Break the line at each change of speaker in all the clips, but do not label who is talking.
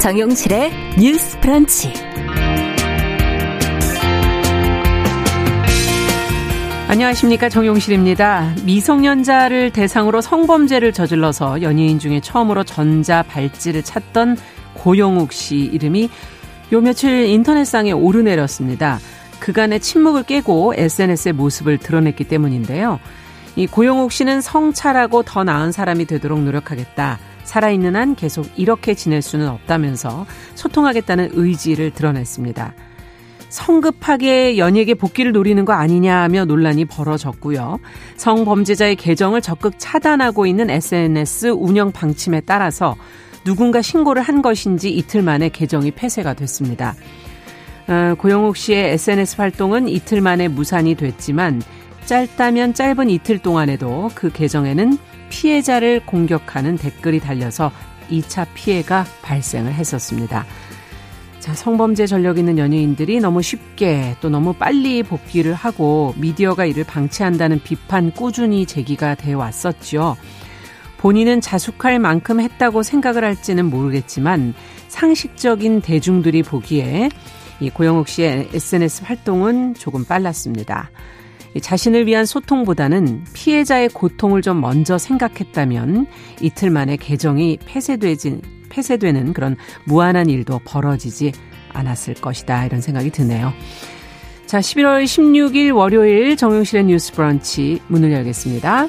정용실의 뉴스 프런치.
안녕하십니까 정용실입니다. 미성년자를 대상으로 성범죄를 저질러서 연예인 중에 처음으로 전자 발찌를 찾던 고영욱 씨 이름이 요 며칠 인터넷상에 오르내렸습니다. 그간의 침묵을 깨고 SNS의 모습을 드러냈기 때문인데요. 이 고영욱 씨는 성찰하고 더 나은 사람이 되도록 노력하겠다. 살아있는 한 계속 이렇게 지낼 수는 없다면서 소통하겠다는 의지를 드러냈습니다. 성급하게 연예계 복귀를 노리는 거 아니냐며 논란이 벌어졌고요. 성범죄자의 계정을 적극 차단하고 있는 SNS 운영 방침에 따라서 누군가 신고를 한 것인지 이틀 만에 계정이 폐쇄가 됐습니다. 어, 고영욱 씨의 SNS 활동은 이틀 만에 무산이 됐지만 짧다면 짧은 이틀 동안에도 그 계정에는 피해자를 공격하는 댓글이 달려서 2차 피해가 발생을 했었습니다. 자, 성범죄 전력 있는 연예인들이 너무 쉽게 또 너무 빨리 복귀를 하고 미디어가 이를 방치한다는 비판 꾸준히 제기가 돼 왔었죠. 본인은 자숙할 만큼 했다고 생각을 할지는 모르겠지만 상식적인 대중들이 보기에 이 고영욱 씨의 SNS 활동은 조금 빨랐습니다. 자신을 위한 소통보다는 피해자의 고통을 좀 먼저 생각했다면 이틀 만에 계정이 폐쇄되진 폐쇄되는 그런 무한한 일도 벌어지지 않았을 것이다. 이런 생각이 드네요. 자, 11월 16일 월요일 정용실의 뉴스 브런치 문을 열겠습니다.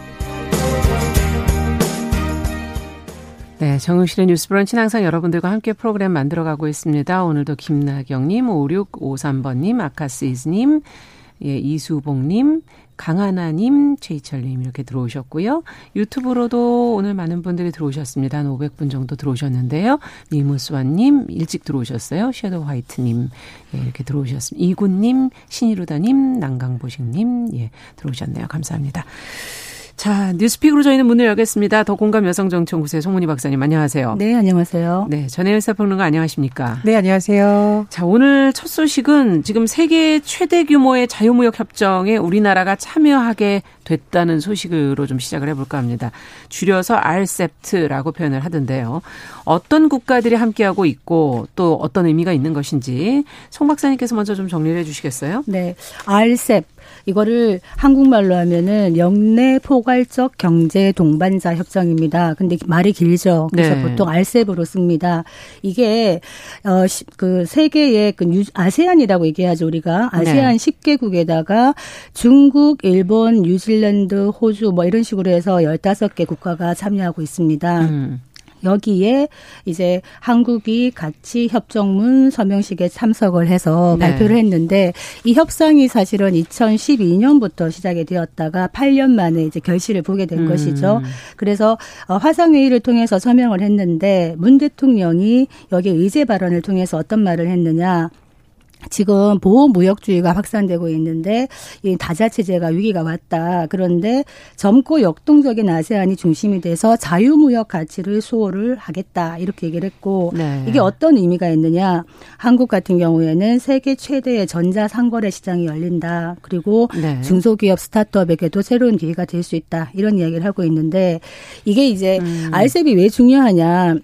네, 정용실의 뉴스 브런치는 항상 여러분들과 함께 프로그램 만들어가고 있습니다. 오늘도 김나경님, 5653번님, 아카스이즈님, 예, 이수봉님, 강하나님, 최희철님 이렇게 들어오셨고요. 유튜브로도 오늘 많은 분들이 들어오셨습니다. 한 500분 정도 들어오셨는데요. 미무스와님 일찍 들어오셨어요. 섀도우 화이트님 예, 이렇게 들어오셨습니다. 이군님, 신이루다님, 난강보식님 예, 들어오셨네요. 감사합니다. 자, 뉴스픽으로 저희는 문을 열겠습니다. 더 공감 여성정치연구소의 송문희 박사님 안녕하세요.
네, 안녕하세요.
네, 전혜연 사평론가 안녕하십니까?
네, 안녕하세요.
자, 오늘 첫 소식은 지금 세계 최대 규모의 자유무역 협정에 우리나라가 참여하게 됐다는 소식으로 좀 시작을 해볼까 합니다. 줄여서 RCEPT라고 표현을 하던데요. 어떤 국가들이 함께하고 있고 또 어떤 의미가 있는 것인지 송 박사님께서 먼저 좀 정리를 해주시겠어요?
네, RCEP 이거를 한국말로 하면은 영내 포괄적 경제 동반자 협정입니다. 근데 말이 길죠. 그래서 네. 보통 RCEP으로 씁니다. 이게 어그 세계의 그 아세안이라고 얘기하죠 우리가 아세안 네. 10개국에다가 중국, 일본, 뉴질랜드, 호주 뭐 이런 식으로 해서 15개 국가가 참여하고 있습니다. 음. 여기에 이제 한국이 같이 협정문 서명식에 참석을 해서 네. 발표를 했는데 이 협상이 사실은 2012년부터 시작이 되었다가 8년 만에 이제 결실을 보게 된 음. 것이죠. 그래서 어, 화상 회의를 통해서 서명을 했는데 문 대통령이 여기 의제 발언을 통해서 어떤 말을 했느냐. 지금 보호무역주의가 확산되고 있는데 이 다자 체제가 위기가 왔다. 그런데 젊고 역동적인 아세안이 중심이 돼서 자유무역 가치를 수호를 하겠다. 이렇게 얘기를 했고 네. 이게 어떤 의미가 있느냐? 한국 같은 경우에는 세계 최대의 전자 상거래 시장이 열린다. 그리고 네. 중소기업 스타트업에게도 새로운 기회가 될 수 있다. 이런 이야기를 하고 있는데 이게 이제 음. 알셉이 왜 중요하냐?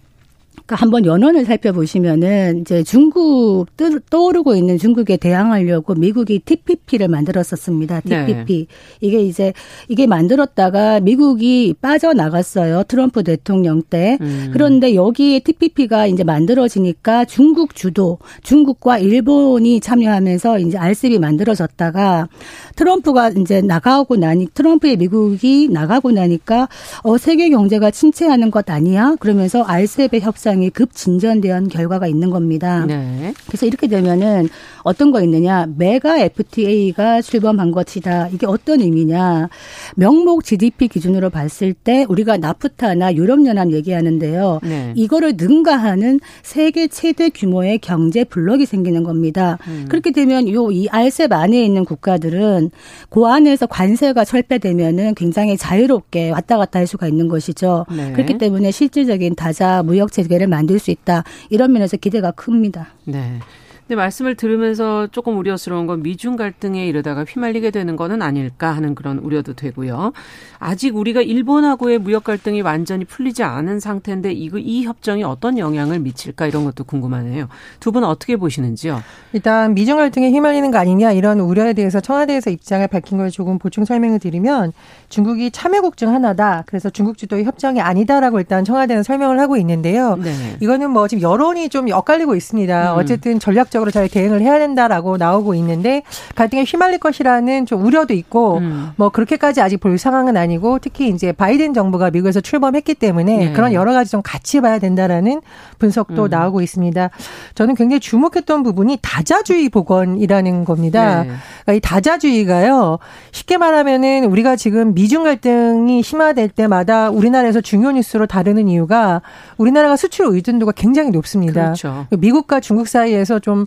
그러니까 한번 연원을 살펴보시면은 이제 중국 떠오르고 있는 중국에 대항하려고 미국이 TPP를 만들었었습니다. TPP. 네. 이게 이제 이게 만들었다가 미국이 빠져나갔어요. 트럼프 대통령 때. 음. 그런데 여기에 TPP가 이제 만들어지니까 중국 주도 중국과 일본이 참여하면서 이제 RCEP이 만들어졌다가 트럼프가 이제 나가고 나니 트럼프의 미국이 나가고 나니까 어 세계 경제가 침체하는 것 아니야? 그러면서 RCEP의 협상 협상이 급 진전된 결과가 있는 겁니다.
네.
그래서 이렇게 되면은 어떤 거 있느냐? 메가 FTA가 출범한 것이다. 이게 어떤 의미냐? 명목 GDP 기준으로 봤을 때 우리가 나프타나 유럽연합 얘기하는데요.
네.
이거를 능가하는 세계 최대 규모의 경제 블록이 생기는 겁니다.
음.
그렇게 되면 요 이 알셉 안에 있는 국가들은 그 안에서 관세가 철폐되면은 굉장히 자유롭게 왔다 갔다 할 수가 있는 것이죠.
네.
그렇기 때문에 실질적인 다자 무역 체계 를 만들 수 있다. 이런 면에서 기대가 큽니다.
네. 근데 말씀을 들으면서 조금 우려스러운 건 미중 갈등에 이르다가 휘말리게 되는 거는 아닐까 하는 그런 우려도 되고요. 아직 우리가 일본하고의 무역 갈등이 완전히 풀리지 않은 상태인데 이거 이 협정이 어떤 영향을 미칠까 이런 것도 궁금하네요. 두 분 어떻게 보시는지요?
일단 미중 갈등에 휘말리는 거 아니냐 이런 우려에 대해서 청와대에서 입장을 밝힌 걸 조금 보충 설명을 드리면 중국이 참여국 중 하나다. 그래서 중국 주도의 협정이 아니다라고 일단 청와대는 설명을 하고 있는데요.
네.
이거는 뭐 지금 여론이 좀 엇갈리고 있습니다.
음.
어쨌든 전략적 으로 잘 대응을 해야 된다라고 나오고 있는데 갈등에 휘말릴 것이라는 좀 우려도 있고
음.
뭐 그렇게까지 아직 볼 상황은 아니고 특히 이제 바이든 정부가 미국에서 출범했기 때문에
네.
그런 여러 가지 좀 같이 봐야 된다라는 분석도
음.
나오고 있습니다. 저는 굉장히 주목했던 부분이 다자주의 복원이라는 겁니다.
네.
그러니까 이 다자주의가요. 쉽게 말하면은 우리가 지금 미중 갈등이 심화될 때마다 우리나라에서 중요 뉴스로 다루는 이유가 우리나라가 수출 의존도가 굉장히 높습니다.
그렇죠.
미국과 중국 사이에서 좀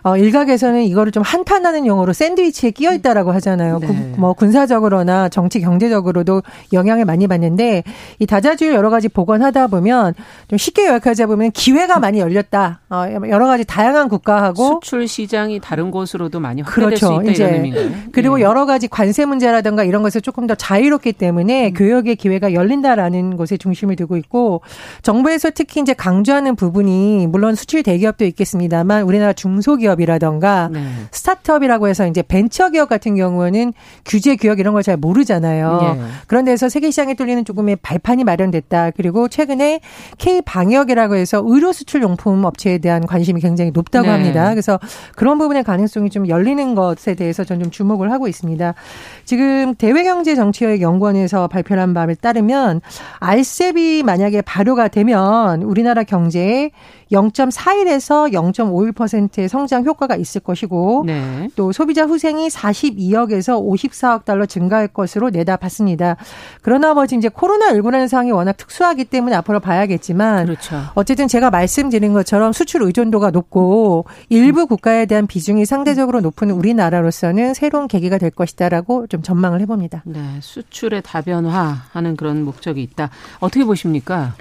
어, 일각에서는 이거를 좀 한탄하는 용어로 샌드위치에 끼어 있다라고 하잖아요.
네.
구- 뭐 군사적으로나 정치 경제적으로도 영향을 많이 받는데 이 다자주의 여러 가지 복원하다 보면 좀 쉽게 요약하자 보면 기회가 많이 열렸다. 어, 여러 가지 다양한 국가하고
수출 시장이 다른 곳으로도 많이 확대될
그렇죠.
수 있다
이제
이런 의미인가요?
그리고
예.
여러 가지 관세 문제라든가 이런 것에서 조금 더 자유롭기 때문에
음.
교역의 기회가 열린다라는 것에 중심을 두고 있고 정부에서 특히 이제 강조하는 부분이 물론 수출 대기업도 있겠습니다만 우리나라 중소기업 이라든가
네.
스타트업이라고 해서 이제 벤처 기업 같은 경우는 규제 규역 이런 걸 잘 모르잖아요.
예.
그런 데서 세계 시장에 뚫리는 조금의 발판이 마련됐다. 그리고 최근에 K 방역이라고 해서 의료 수출 용품 업체에 대한 관심이 굉장히 높다고
네.
합니다. 그래서 그런 부분의 가능성이 좀 열리는 것에 대해서 저는 좀 주목을 하고 있습니다. 지금 대외경제정치연구원에서 발표한 바에 따르면 알셉이 만약에 발효가 되면 우리나라 경제에 0.41에서 0.51%의 성장 효과가 있을 것이고
네.
또 소비자 후생이 42억에서 54억 달러 증가할 것으로 내다봤습니다. 그러나 뭐 지금 이제 코로나19라는 상황이 워낙 특수하기 때문에 앞으로 봐야겠지만
그렇죠.
어쨌든 제가 말씀드린 것처럼 수출 의존도가 높고 일부 국가에 대한 비중이 상대적으로 높은 우리나라로서는 새로운 계기가 될 것이다라고 좀 전망을 해봅니다.
네, 수출의 다변화하는 그런 목적이 있다. 어떻게 보십니까?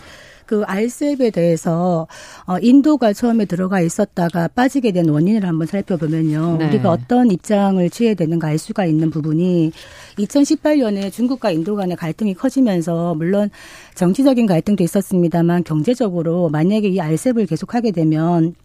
그 알셉에 대해서 어 인도가 처음에 들어가 있었다가 빠지게 된 원인을 한번 살펴보면요.
네.
우리가 어떤 입장을 취해야 되는가 알 수가 있는 부분이 2018년에 중국과 인도 간의 갈등이 커지면서 물론 정치적인 갈등도 있었습니다만 경제적으로 만약에 이 알셉을 계속하게 되면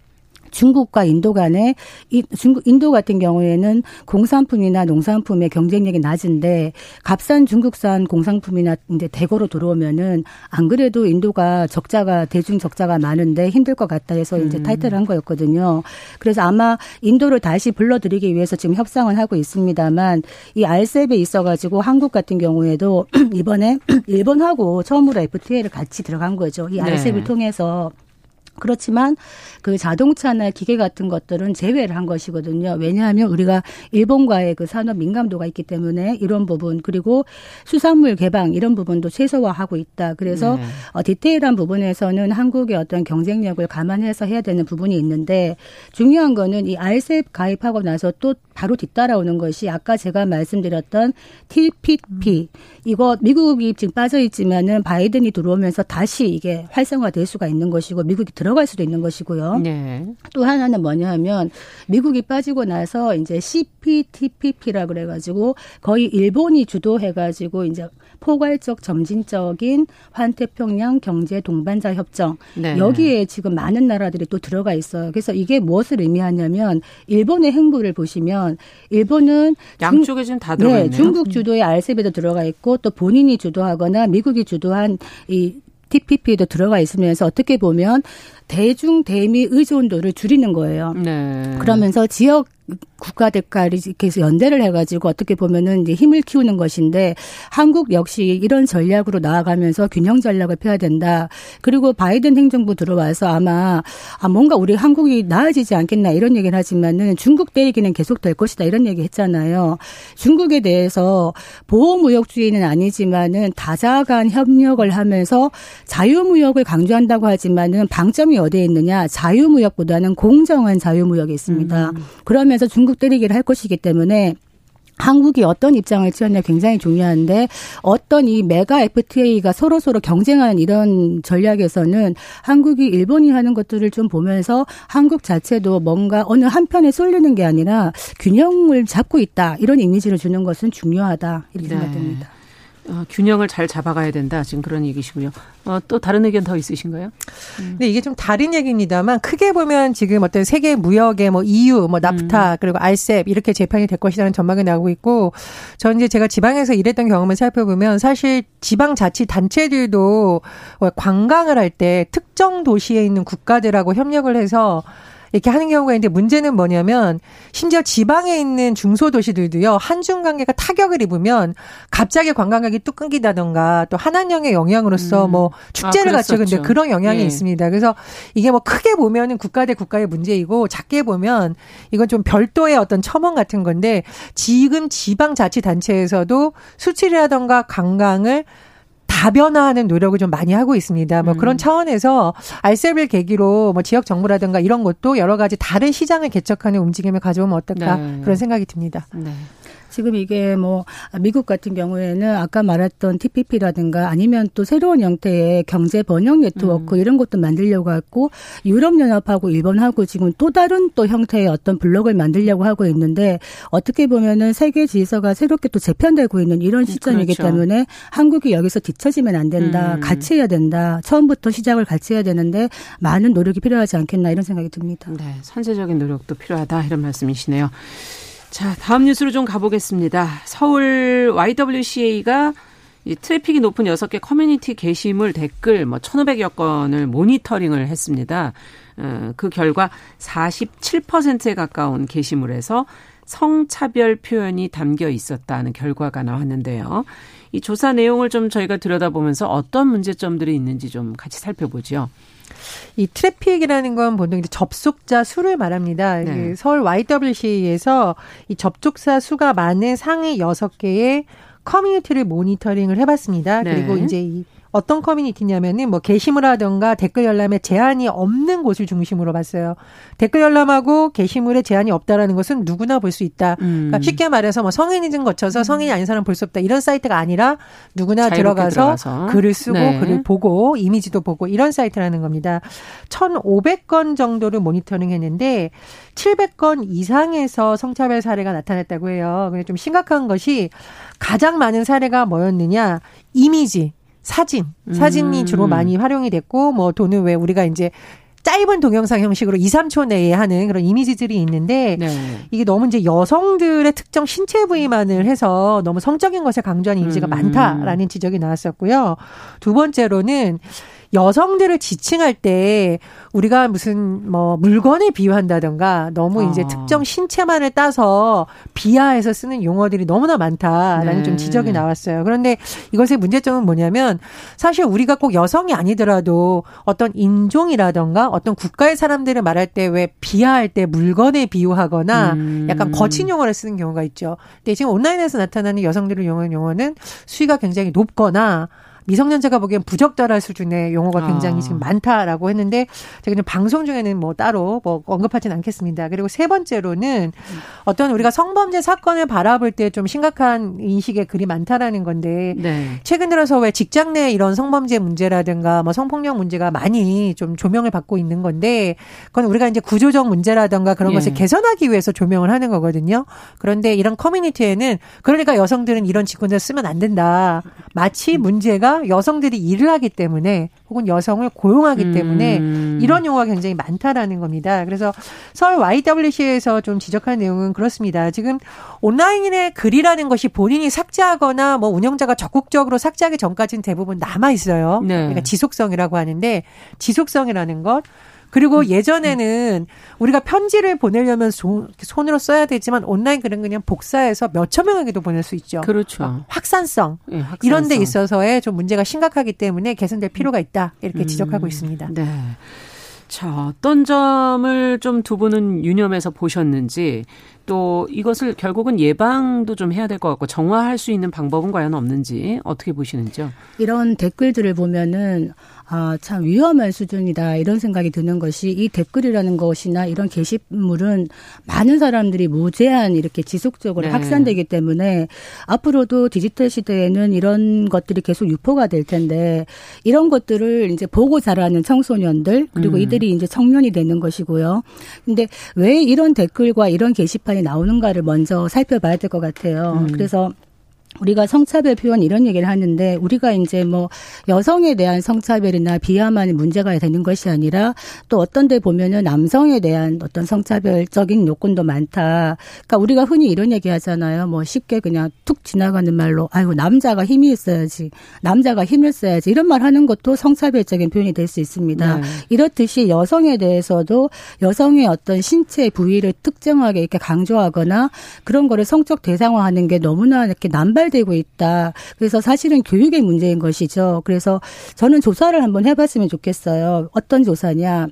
중국과 인도 간에 이 중국 인도 같은 경우에는 공산품이나 농산품의 경쟁력이 낮은데 값싼 중국산 공산품이나 이제 대거로 들어오면은 안 그래도 인도가 적자가 대중 적자가 많은데 힘들 것 같다 해서 이제 타이틀을 한 거였거든요. 그래서 아마 인도를 다시 불러들이기 위해서 지금 협상을 하고 있습니다만 이 알셉에 있어 가지고 한국 같은 경우에도 이번에 일본하고 처음으로 FTA를 같이 들어간 거죠. 이 알셉을
네.
통해서 그렇지만 그 자동차나 기계 같은 것들은 제외를 한 것이거든요. 왜냐하면 우리가 일본과의 그 산업 민감도가 있기 때문에 이런 부분 그리고 수산물 개방 이런 부분도 최소화하고 있다. 그래서
네.
어, 디테일한 부분에서는 한국의 어떤 경쟁력을 감안해서 해야 되는 부분이 있는데 중요한 거는 이 알셉 가입하고 나서 또 바로 뒤따라오는 것이 아까 제가 말씀드렸던 TPP 이거 미국이 지금 빠져 있지만은 바이든이 들어오면서 다시 이게 활성화될 수가 있는 것이고 미국이 들어갈 수도 있는 것이고요.
네.
또 하나는 뭐냐 하면 미국이 빠지고 나서 이제 CPTPP라 그래가지고 거의 일본이 주도해가지고 이제 포괄적 점진적인 환태평양 경제 동반자 협정
네.
여기에 지금 많은 나라들이 또 들어가 있어요. 그래서 이게 무엇을 의미하냐면 일본의 행보를 보시면 일본은 중-
양쪽에 지금 다 들어가
네,
있네요.
중국 주도의 알셉에도 들어가 있고 또 본인이 주도하거나 미국이 주도한 이 TPP에도 들어가 있으면서 어떻게 보면 대중 대미 의존도를 줄이는 거예요. 네. 그러면서 지역 국가대까지 이렇게 해서 연대를 해가지고 어떻게 보면은 이제 힘을 키우는 것인데 한국 역시 이런 전략으로 나아가면서 균형 전략을 펴야 된다. 그리고 바이든 행정부 들어와서 아마 아 뭔가 우리 한국이 나아지지 않겠나 이런 얘기를 하지만은 중국 대기는 계속 될 것이다 이런 얘기 했잖아요. 중국에 대해서 보호무역주의는 아니지만은 다자간 협력을 하면서 자유무역을 강조한다고 하지만은 방점이 어디에 있느냐 자유무역보다는 공정한 자유무역이 있습니다. 음. 그러면 하면서 중국 때리기를 할 것이기 때문에 한국이 어떤 입장을 취하냐 굉장히 중요한데 어떤 이 메가 FTA가 서로 서로 경쟁하는 이런 전략에서는 한국이 일본이 하는 것들을 좀 보면서 한국 자체도 뭔가 어느 한편에 쏠리는 게 아니라 균형을 잡고 있다 이런 이미지를 주는 것은 중요하다 이렇게 네. 생각됩니다.
어, 균형을 잘 잡아가야 된다. 지금 그런 얘기시고요. 어, 또 다른 의견 더 있으신가요?
음. 네, 이게 좀 다른 얘기입니다만 크게 보면 지금 어떤 세계 무역의 뭐 EU, 뭐 나프타 음. 그리고 알셉 이렇게 재판이 될 것이라는 전망이 나오고 있고 전 이제 제가 지방에서 일했던 경험을 살펴보면 사실 지방 자치 단체들도 관광을 할 때 특정 도시에 있는 국가들하고 협력을 해서 이렇게 하는 경우가 있는데 문제는 뭐냐면 심지어 지방에 있는 중소도시들도요 한중 관계가 타격을 입으면 갑자기 관광객이 뚝 끊기다던가 또 한한령의 영향으로서 음. 뭐 축제를 아, 갖죠. 근데 그런 영향이 예. 있습니다. 그래서 이게 뭐 크게 보면은 국가 대 국가의 문제이고 작게 보면 이건 좀 별도의 어떤 첨언 같은 건데 지금 지방자치단체에서도 수출이라던가 관광을 다변화하는 노력을 좀 많이 하고 있습니다. 뭐 음. 그런 차원에서 알셉을 계기로 뭐 지역 정부라든가 이런 것도 여러 가지 다른 시장을 개척하는 움직임을 가져오면 어떨까 네. 그런 생각이 듭니다. 네.
지금 이게 뭐 미국 같은 경우에는 아까 말했던 TPP라든가 아니면 또 새로운 형태의 경제 번영 네트워크 음. 이런 것도 만들려고 하고 유럽 연합하고 일본하고 지금 또 다른 또 형태의 어떤 블록을 만들려고 하고 있는데 어떻게 보면은 세계 질서가 새롭게 또 재편되고 있는 이런 음, 시점이기 그렇죠. 때문에 한국이 여기서 뒤처지면 안 된다. 음. 같이 해야 된다. 처음부터 시작을 같이 해야 되는데 많은 노력이 필요하지 않겠나 이런 생각이 듭니다.
네, 선제적인 노력도 필요하다 이런 말씀이시네요. 자, 다음 뉴스로 좀 가보겠습니다. 서울 YWCA가 이 트래픽이 높은 6개 커뮤니티 게시물 댓글 뭐 1,500여 건을 모니터링을 했습니다. 어, 그 결과 47%에 가까운 게시물에서 성차별 표현이 담겨 있었다는 결과가 나왔는데요. 이 조사 내용을 좀 저희가 들여다보면서 어떤 문제점들이 있는지 좀 같이 살펴보죠.
이 트래픽이라는 건 보통 이제 접속자 수를 말합니다. 네. 서울 YWCA에서 이 접속자 수가 많은 상위 6개의 커뮤니티를 모니터링을 해봤습니다. 네. 그리고 이제 이 어떤 커뮤니티냐면은 뭐 게시물 하던가 댓글 열람에 제한이 없는 곳을 중심으로 봤어요. 댓글 열람하고 게시물에 제한이 없다라는 것은 누구나 볼 수 있다. 음. 그러니까 쉽게 말해서 뭐 성인이든 거쳐서 음. 성인이 아닌 사람 볼 수 없다. 이런 사이트가 아니라 누구나 들어가서, 들어가서, 글을 쓰고 네. 글을 보고 이미지도 보고 이런 사이트라는 겁니다. 1,500건 정도를 모니터링 했는데 700건 이상에서 성차별 사례가 나타났다고 해요. 근데 좀 심각한 것이 가장 많은 사례가 뭐였느냐? 이미지. 사진, 사진이 음. 주로 많이 활용이 됐고 뭐 돈은 왜 우리가 이제 짧은 동영상 형식으로 2, 3초 내에 하는 그런 이미지들이 있는데 네. 이게 너무 이제 여성들의 특정 신체 부위만을 해서 너무 성적인 것에 강조하는 이미지가 음. 많다라는 지적이 나왔었고요. 두 번째로는 여성들을 지칭할 때 우리가 무슨 뭐 물건에 비유한다던가 너무 어. 이제 아. 특정 신체만을 따서 비하해서 쓰는 용어들이 너무나 많다라는 네. 좀 지적이 나왔어요. 그런데 이것의 문제점은 뭐냐면 사실 우리가 꼭 여성이 아니더라도 어떤 인종이라던가 어떤 국가의 사람들을 말할 때 왜 비하할 때 물건에 비유하거나 음. 약간 거친 용어를 쓰는 경우가 있죠. 근데 지금 온라인에서 나타나는 여성들을 이용하는 용어는 수위가 굉장히 높거나 미성년자가 보기엔 부적절할 수준의 용어가 굉장히 아. 지금 많다라고 했는데 제가 방송 중에는 뭐 따로 뭐 언급하지는 않겠습니다. 그리고 세 번째로는 어떤 우리가 성범죄 사건을 바라볼 때 좀 심각한 인식의 글이 많다라는 건데 네. 최근 들어서 왜 직장 내 이런 성범죄 문제라든가 뭐 성폭력 문제가 많이 좀 조명을 받고 있는 건데 그건 우리가 이제 구조적 문제라든가 그런 예. 것을 개선하기 위해서 조명을 하는 거거든요. 그런데 이런 커뮤니티에는 그러니까 여성들은 이런 직군을 쓰면 안 된다. 마치 문제가 여성들이 일을 하기 때문에 혹은 여성을 고용하기 때문에 음. 이런 용어가 굉장히 많다라는 겁니다. 그래서 서울 YWC에서 좀 지적한 내용은 그렇습니다. 지금 온라인의 글이라는 것이 본인이 삭제하거나 뭐 운영자가 적극적으로 삭제하기 전까지는 대부분 남아 있어요. 네. 그러니까 지속성이라고 하는데 지속성이라는 것 그리고 음. 예전에는 우리가 편지를 보내려면 손으로 써야 되지만 온라인 글은 그냥 복사해서 몇천 명에게도 보낼 수 있죠.
그렇죠.
확산성, 네, 확산성. 이런 데 있어서의 좀 문제가 심각하기 때문에 개선될 필요가 있다. 이렇게 음. 지적하고 있습니다.
네. 자, 어떤 점을 좀 두 분은 유념해서 보셨는지 또 이것을 결국은 예방도 좀 해야 될 것 같고 정화할 수 있는 방법은 과연 없는지 어떻게 보시는지요?
이런 댓글들을 보면은 아, 참 위험한 수준이다 이런 생각이 드는 것이 이 댓글이라는 것이나 이런 게시물은 많은 사람들이 무제한 이렇게 지속적으로 네. 확산되기 때문에 앞으로도 디지털 시대에는 이런 것들이 계속 유포가 될 텐데 이런 것들을 이제 보고 자라는 청소년들 그리고 음. 이들이 이제 청년이 되는 것이고요. 근데 왜 이런 댓글과 이런 게시판이 나오는가를 먼저 살펴봐야 될 것 같아요. 음. 그래서 우리가 성차별 표현 이런 얘기를 하는데 우리가 이제 뭐 여성에 대한 성차별이나 비하만 문제가 되는 것이 아니라 또 어떤 데 보면은 남성에 대한 어떤 성차별적인 요건도 많다. 그러니까 우리가 흔히 이런 얘기 하잖아요. 뭐 쉽게 그냥 툭 지나가는 말로 아이고 남자가 힘이 있어야지. 남자가 힘을 써야지. 이런 말 하는 것도 성차별적인 표현이 될 수 있습니다. 네. 이렇듯이 여성에 대해서도 여성의 어떤 신체 부위를 특정하게 이렇게 강조하거나 그런 거를 성적 대상화하는 게 너무나 이렇게 남발 고갈되고 있다. 그래서 사실은 교육의 문제인 것이죠. 그래서 저는 조사를 한번 해봤으면 좋겠어요. 어떤 조사냐.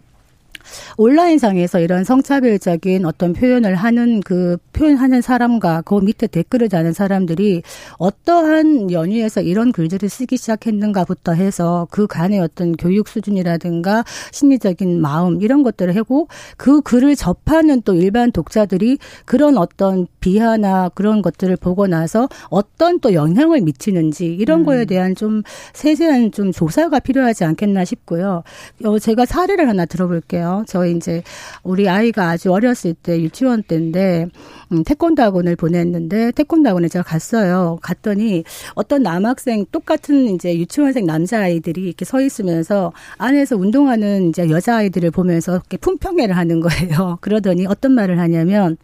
온라인상에서 이런 성차별적인 어떤 표현을 하는 그 표현하는 사람과 그 밑에 댓글을 다는 사람들이 어떠한 연유에서 이런 글들을 쓰기 시작했는가부터 해서 그 간의 어떤 교육 수준이라든가 심리적인 마음 이런 것들을 하고 그 글을 접하는 또 일반 독자들이 그런 어떤 비하나 그런 것들을 보고 나서 어떤 또 영향을 미치는지 이런 음. 거에 대한 좀 세세한 좀 조사가 필요하지 않겠나 싶고요. 어, 제가 사례를 하나 들어볼게요. 저희 이제 우리 아이가 아주 어렸을 때 유치원 때인데 음, 태권도 학원을 보냈는데 태권도 학원에 제가 갔어요. 갔더니 어떤 남학생 똑같은 이제 유치원생 남자 아이들이 이렇게 서 있으면서 안에서 운동하는 이제 여자 아이들을 보면서 이렇게 품평회를 하는 거예요. 그러더니 어떤 말을 하냐면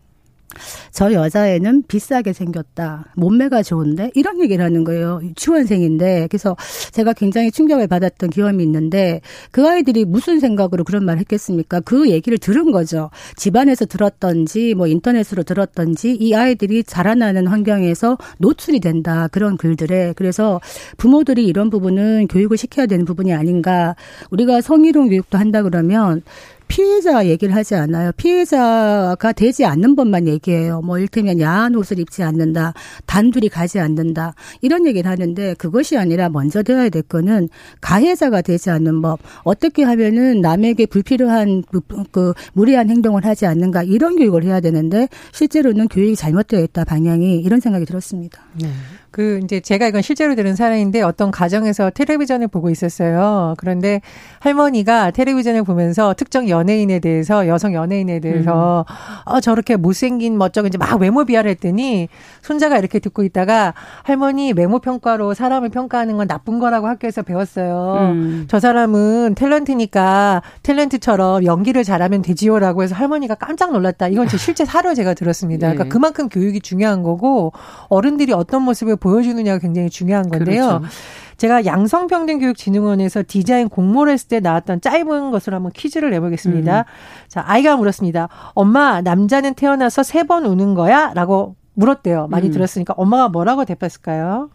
저 여자애는 비싸게 생겼다. 몸매가 좋은데? 이런 얘기를 하는 거예요. 유치원생인데. 그래서 제가 굉장히 충격을 받았던 경험이 있는데 그 아이들이 무슨 생각으로 그런 말을 했겠습니까? 그 얘기를 들은 거죠. 집안에서 들었던지 뭐 인터넷으로 들었던지 이 아이들이 자라나는 환경에서 노출이 된다. 그런 글들에. 그래서 부모들이 이런 부분은 교육을 시켜야 되는 부분이 아닌가. 우리가 성희롱 교육도 한다 그러면 피해자 얘기를 하지 않아요. 피해자가 되지 않는 법만 얘기해요. 뭐 일테면 야한 옷을 입지 않는다. 단둘이 가지 않는다. 이런 얘기를 하는데 그것이 아니라 먼저 되어야 될 거는 가해자가 되지 않는 법. 어떻게 하면은 남에게 불필요한 그, 그 무리한 행동을 하지 않는가 이런 교육을 해야 되는데 실제로는 교육이 잘못되어 있다 방향이 이런 생각이 들었습니다. 네.
그 이제 제가 이건 실제로 들은 사례인데 어떤 가정에서 텔레비전을 보고 있었어요. 그런데 할머니가 텔레비전을 보면서 특정 연예인에 대해서 여성 연예인에 대해서 음. 어 저렇게 못생긴 멋쩍은 이제 막 외모 비하를 했더니 손자가 이렇게 듣고 있다가 할머니 외모 평가로 사람을 평가하는 건 나쁜 거라고 학교에서 배웠어요. 음. 저 사람은 탤런트니까 탤런트처럼 연기를 잘하면 되지요라고 해서 할머니가 깜짝 놀랐다. 이건 제 실제 사례 제가 들었습니다. 그러니까 네. 그만큼 교육이 중요한 거고 어른들이 어떤 모습을 보여주느냐가 굉장히 중요한 건데요. 그렇죠. 제가 양성평등교육진흥원에서 디자인 공모를 했을 때 나왔던 짧은 것을 한번 퀴즈를 내보겠습니다. 음. 자, 아이가 물었습니다. 엄마, 남자는 태어나서 세 번 우는 거야? 라고 물었대요. 많이 음. 들었으니까 엄마가 뭐라고 대답했을까요?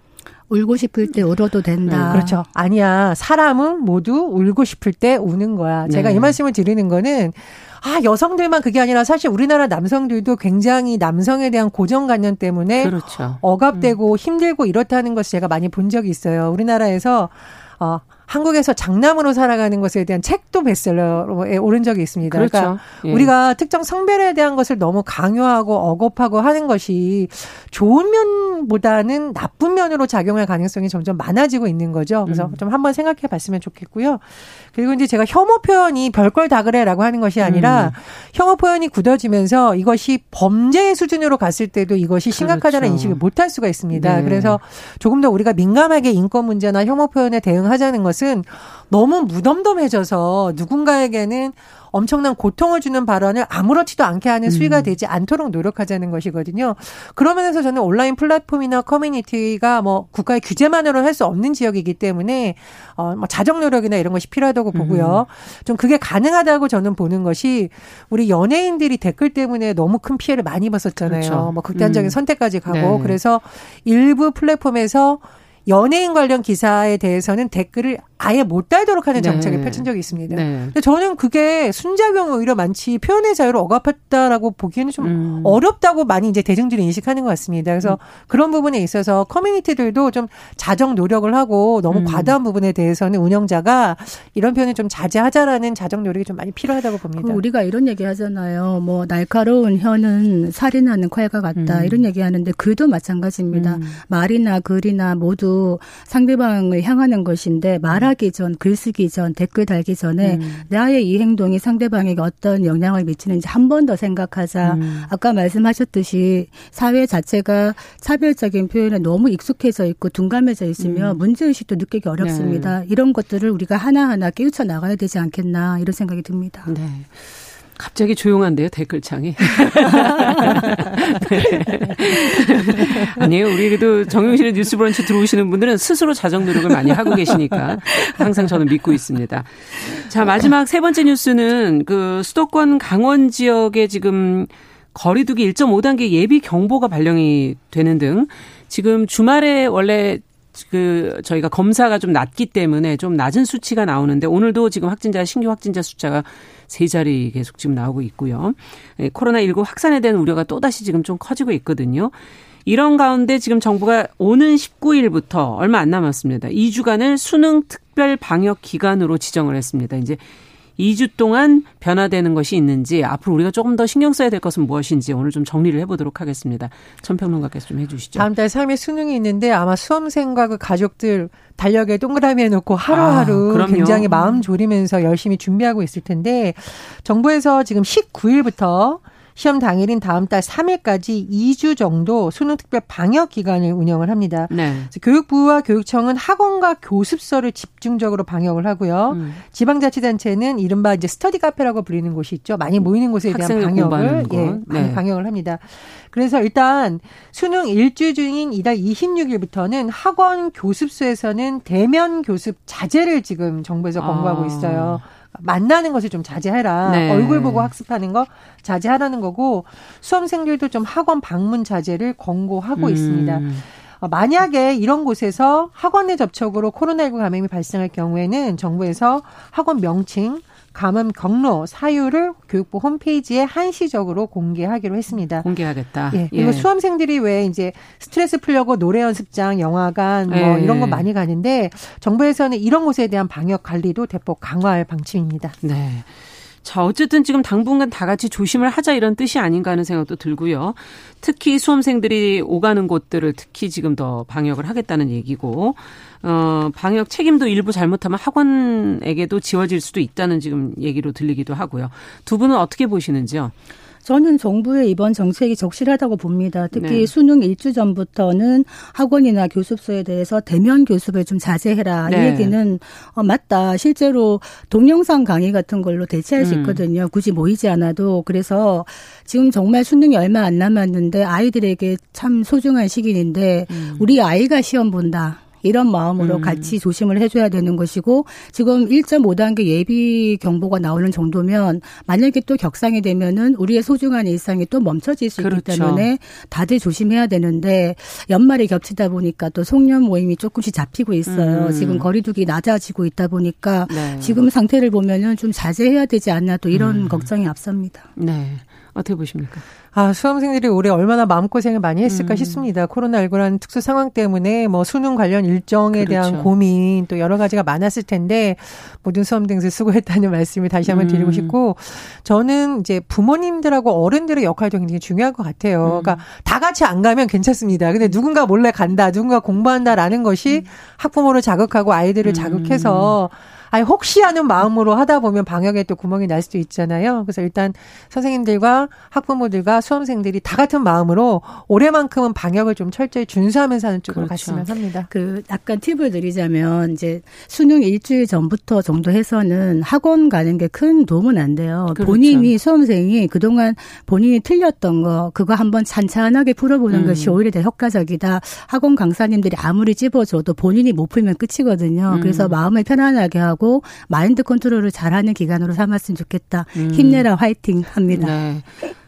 울고 싶을 때 울어도 된다.
음, 그렇죠. 아니야. 사람은 모두 울고 싶을 때 우는 거야. 제가 네. 이 말씀을 드리는 거는 아, 여성들만 그게 아니라 사실 우리나라 남성들도 굉장히 남성에 대한 고정관념 때문에 그렇죠. 억압되고 음. 힘들고 이렇다는 것을 제가 많이 본 적이 있어요. 우리나라에서 어, 한국에서 장남으로 살아가는 것에 대한 책도 베스트셀러에 오른 적이 있습니다. 그렇죠. 그러니까 예. 우리가 특정 성별에 대한 것을 너무 강요하고 억압하고 하는 것이 좋은 면보다는 나쁜 면으로 작용할 가능성이 점점 많아지고 있는 거죠. 그래서 음. 좀 한번 생각해 봤으면 좋겠고요. 그리고 이제 제가 혐오 표현이 별걸 다 그래라고 하는 것이 아니라 음. 혐오 표현이 굳어지면서 이것이 범죄 수준으로 갔을 때도 이것이 심각하다는 그렇죠. 인식을 못할 수가 있습니다. 네. 그래서 조금 더 우리가 민감하게 인권 문제나 혐오 표현에 대응하자는 것 것은 너무 무덤덤해져서 누군가에게는 엄청난 고통을 주는 발언을 아무렇지도 않게 하는 수위가 음. 되지 않도록 노력하자는 것이거든요. 그런 면에서 저는 온라인 플랫폼이나 커뮤니티가 뭐 국가의 규제만으로 할 수 없는 지역이기 때문에 어뭐 자정 노력이나 이런 것이 필요하다고 보고요. 음. 좀 그게 가능하다고 저는 보는 것이 우리 연예인들이 댓글 때문에 너무 큰 피해를 많이 입었었잖아요. 그렇죠. 뭐 극단적인 음. 선택까지 가고 네. 그래서 일부 플랫폼에서 연예인 관련 기사에 대해서는 댓글을 아예 못 달도록 하는 네. 정책을 네. 펼친 적이 있습니다. 네. 근데 저는 그게 순작용이 오히려 많지 표현의 자유를 억압했다라고 보기에는 좀 음. 어렵다고 많이 이제 대중들이 인식하는 것 같습니다. 그래서 음. 그런 부분에 있어서 커뮤니티들도 좀 자정 노력을 하고 너무 음. 과다한 부분에 대해서는 운영자가 이런 표현을 좀 자제하자라는 자정 노력이 좀 많이 필요하다고 봅니다.
그 우리가 이런 얘기 하잖아요. 뭐 날카로운 혀는 살인하는 칼과 같다 음. 이런 얘기 하는데 글도 마찬가지입니다. 음. 말이나 글이나 모두 상대방을 향하는 것인데 말하 말하기 전, 글 쓰기 전, 댓글 달기 전에 음. 나의 이 행동이 상대방에게 어떤 영향을 미치는지 한 번 더 생각하자. 음. 아까 말씀하셨듯이 사회 자체가 차별적인 표현에 너무 익숙해져 있고 둔감해져 있으면 음. 문제의식도 느끼기 어렵습니다. 네. 이런 것들을 우리가 하나하나 깨우쳐 나가야 되지 않겠나 이런 생각이 듭니다. 네.
갑자기 조용한데요, 댓글창이. 네. 아니에요. 우리 그래도 정용실의 뉴스 브런치 들어오시는 분들은 스스로 자정 노력을 많이 하고 계시니까 항상 저는 믿고 있습니다. 자, 마지막 세 번째 뉴스는 그 수도권 강원 지역에 지금 거리두기 1.5단계 예비 경보가 발령이 되는 등 지금 주말에 원래 그 저희가 검사가 좀 낮기 때문에 좀 낮은 수치가 나오는데 오늘도 지금 확진자 신규 확진자 숫자가 세 자리 계속 지금 나오고 있고요. 예, 코로나 19 확산에 대한 우려가 또 다시 지금 좀 커지고 있거든요. 이런 가운데 지금 정부가 오는 19일부터 얼마 안 남았습니다. 2주간을 수능 특별 방역 기간으로 지정을 했습니다. 이제 2주 동안 변화되는 것이 있는지 앞으로 우리가 조금 더 신경 써야 될 것은 무엇인지 오늘 좀 정리를 해보도록 하겠습니다. 천평론가께서 좀 해주시죠.
다음 달 3일 수능이 있는데 아마 수험생과 그 가족들 달력에 동그라미 해놓고 하루하루 아, 굉장히 마음 졸이면서 열심히 준비하고 있을 텐데 정부에서 지금 19일부터 시험 당일인 다음 달 3일까지 2주 정도 수능 특별 방역 기간을 운영을 합니다. 네. 교육부와 교육청은 학원과 교습소를 집중적으로 방역을 하고요. 음. 지방자치단체는 이른바 이제 스터디 카페라고 불리는 곳이 있죠. 많이 모이는 곳에 대한 방역을 예, 네. 많이 방역을 합니다. 그래서 일단 수능 일주 중인 이달 26일부터는 학원 교습소에서는 대면 교습 자제를 지금 정부에서 권고하고 아. 있어요. 만나는 것을 좀 자제해라. 네. 얼굴 보고 학습하는 거 자제하라는 거고 수험생들도 좀 학원 방문 자제를 권고하고 음. 있습니다. 어, 만약에 이런 곳에서 학원 내 접촉으로 코로나19 감염이 발생할 경우에는 정부에서 학원 명칭, 감염 경로, 사유를 교육부 홈페이지에 한시적으로 공개하기로 했습니다.
공개하겠다.
예. 그리고 예. 수험생들이 왜 이제 스트레스 풀려고 노래 연습장, 영화관 뭐 예. 이런 거 많이 가는데 정부에서는 이런 곳에 대한 방역 관리도 대폭 강화할 방침입니다.
네. 자, 어쨌든 지금 당분간 다 같이 조심을 하자 이런 뜻이 아닌가 하는 생각도 들고요. 특히 수험생들이 오가는 곳들을 특히 지금 더 방역을 하겠다는 얘기고, 어, 방역 책임도 일부 잘못하면 학원에게도 지워질 수도 있다는 지금 얘기로 들리기도 하고요. 두 분은 어떻게 보시는지요?
저는 정부의 이번 정책이 적실하다고 봅니다. 특히 네. 수능 일주 전부터는 학원이나 교습소에 대해서 대면 교습을 좀 자제해라. 네. 이 얘기는 어, 맞다. 실제로 동영상 강의 같은 걸로 대체할 수 음. 있거든요. 굳이 모이지 않아도. 그래서 지금 정말 수능이 얼마 안 남았는데 아이들에게 참 소중한 시기인데 음. 우리 아이가 시험 본다. 이런 마음으로 음. 같이 조심을 해줘야 되는 것이고 지금 1.5단계 예비 경보가 나오는 정도면 만약에 또 격상이 되면은 우리의 소중한 일상이 또 멈춰질 수 그렇죠. 있기 때문에 다들 조심해야 되는데 연말이 겹치다 보니까 또 송년 모임이 조금씩 잡히고 있어요. 음. 지금 거리두기 낮아지고 있다 보니까 네. 지금 상태를 보면은 좀 자제해야 되지 않나 또 이런 음. 걱정이 앞섭니다.
네. 어떻게 보십니까?
아, 수험생들이 올해 얼마나 마음고생을 많이 했을까 음. 싶습니다. 코로나19라는 특수 상황 때문에 뭐 수능 관련 일정에 그렇죠. 대한 고민 또 여러 가지가 많았을 텐데 모든 수험생들 수고했다는 말씀을 다시 한번 드리고 음. 싶고 저는 이제 부모님들하고 어른들의 역할도 굉장히 중요할 것 같아요. 음. 그러니까 다 같이 안 가면 괜찮습니다. 근데 누군가 몰래 간다, 누군가 공부한다라는 것이 음. 학부모를 자극하고 아이들을 자극해서 아니 혹시 하는 마음으로 하다 보면 방역에 또 구멍이 날 수도 있잖아요. 그래서 일단 선생님들과 학부모들과 수험생들이 다 같은 마음으로 올해만큼은 방역을 좀 철저히 준수하면서 하는 쪽으로 그렇죠. 갔으면 합니다.
그 약간 팁을 드리자면 이제 수능 일주일 전부터 정도 해서는 학원 가는 게 큰 도움은 안 돼요. 그렇죠. 본인이 수험생이 그동안 본인이 틀렸던 거 그거 한번 찬찬하게 풀어보는 음. 것이 오히려 더 효과적이다. 학원 강사님들이 아무리 찝어줘도 본인이 못 풀면 끝이거든요. 음. 그래서 마음을 편안하게 하고 마인드 컨트롤을 잘하는 기간으로 삼았으면 좋겠다. 음. 힘내라 화이팅 합니다. 네.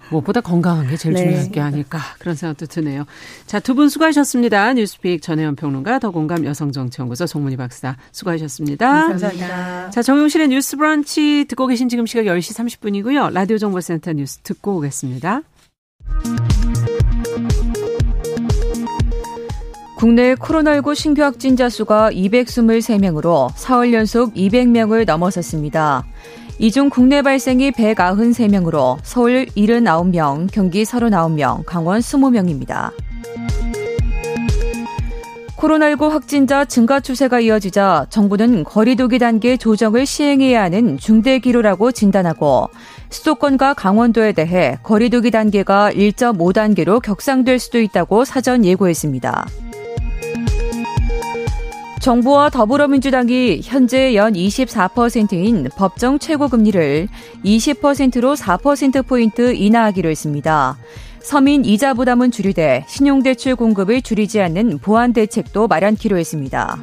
무엇보다 건강한 게 제일 네. 중요한 게 아닐까 그런 생각도 드네요. 자, 두 분 수고하셨습니다. 뉴스픽 전혜연 평론가, 더공감 여성정치연구소 송문희 박사 수고하셨습니다.
감사합니다.
자, 정용실의 뉴스 브런치 듣고 계신 지금 시각 10시 30분이고요. 라디오 정보센터 뉴스 듣고 오겠습니다.
국내 코로나19 신규 확진자 수가 223명으로 4월 연속 200명을 넘어섰습니다. 이 중 국내 발생이 193명으로 서울 79명, 경기 39명, 강원 20명입니다. 코로나19 확진자 증가 추세가 이어지자 정부는 거리두기 단계 조정을 시행해야 하는 중대 기로라고 진단하고 수도권과 강원도에 대해 거리두기 단계가 1.5단계로 격상될 수도 있다고 사전 예고했습니다. 정부와 더불어민주당이 현재 연 24%인 법정 최고금리를 20%로 4%포인트 인하하기로 했습니다. 서민 이자 부담은 줄이되 신용대출 공급을 줄이지 않는 보완 대책도 마련키로 했습니다.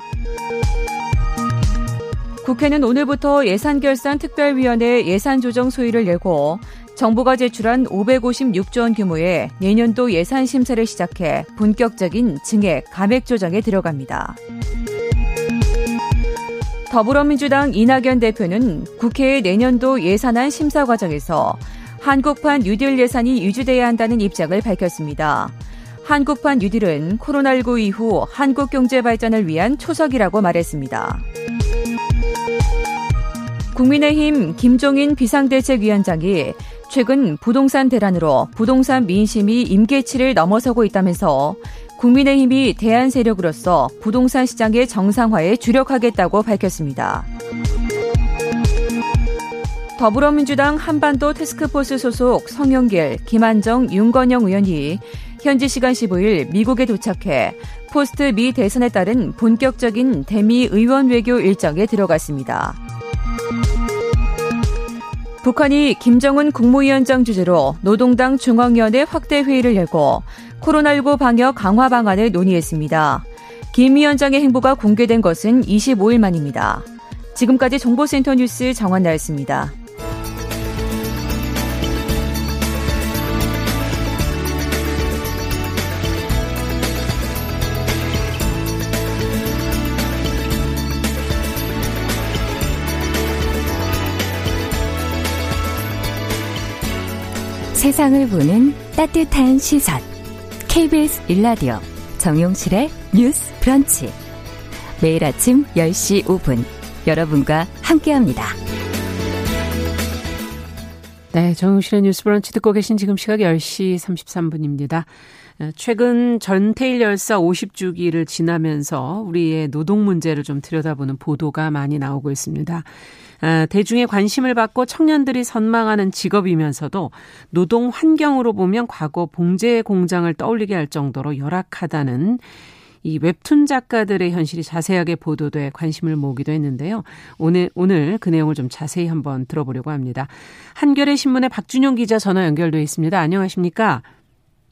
국회는 오늘부터 예산결산특별위원회 예산조정 소위를 열고 정부가 제출한 556조 원 규모의 내년도 예산 심사를 시작해 본격적인 증액, 감액 조정에 들어갑니다. 더불어민주당 이낙연 대표는 국회의 내년도 예산안 심사 과정에서 한국판 뉴딜 예산이 유지돼야 한다는 입장을 밝혔습니다. 한국판 뉴딜은 코로나19 이후 한국 경제 발전을 위한 초석이라고 말했습니다. 국민의힘 김종인 비상대책위원장이 최근 부동산 대란으로 부동산 민심이 임계치를 넘어서고 있다면서 국민의힘이 대안 세력으로서 부동산 시장의 정상화에 주력하겠다고 밝혔습니다. 더불어민주당 한반도 테스크포스 소속 성영길, 김한정, 윤건영 의원이 현지 시간 15일 미국에 도착해 포스트 미 대선에 따른 본격적인 대미 의원 외교 일정에 들어갔습니다. 북한이 김정은 국무위원장 주재로 노동당 중앙위원회 확대 회의를 열고 코로나19 방역 강화 방안을 논의했습니다. 김 위원장의 행보가 공개된 것은 25일 만입니다. 지금까지 정보센터 뉴스 정원 나였습니다. 세상을 보는 따뜻한 시선. KBS 일라디오 정용실의 뉴스 브런치 매일 아침 10시 5분 여러분과 함께합니다.
네, 정용실의 뉴스 브런치 듣고 계신 지금 시각 10시 33분입니다. 최근 전태일 열사 50주기를 지나면서 우리의 노동 문제를 좀 들여다보는 보도가 많이 나오고 있습니다. 아, 대중의 관심을 받고 청년들이 선망하는 직업이면서도 노동 환경으로 보면 과거 봉제 공장을 떠올리게 할 정도로 열악하다는 이 웹툰 작가들의 현실이 자세하게 보도돼 관심을 모으기도 했는데요. 오늘 오늘 그 내용을 좀 자세히 한번 들어보려고 합니다. 한겨레 신문의 박준용 기자 전화 연결돼 있습니다. 안녕하십니까?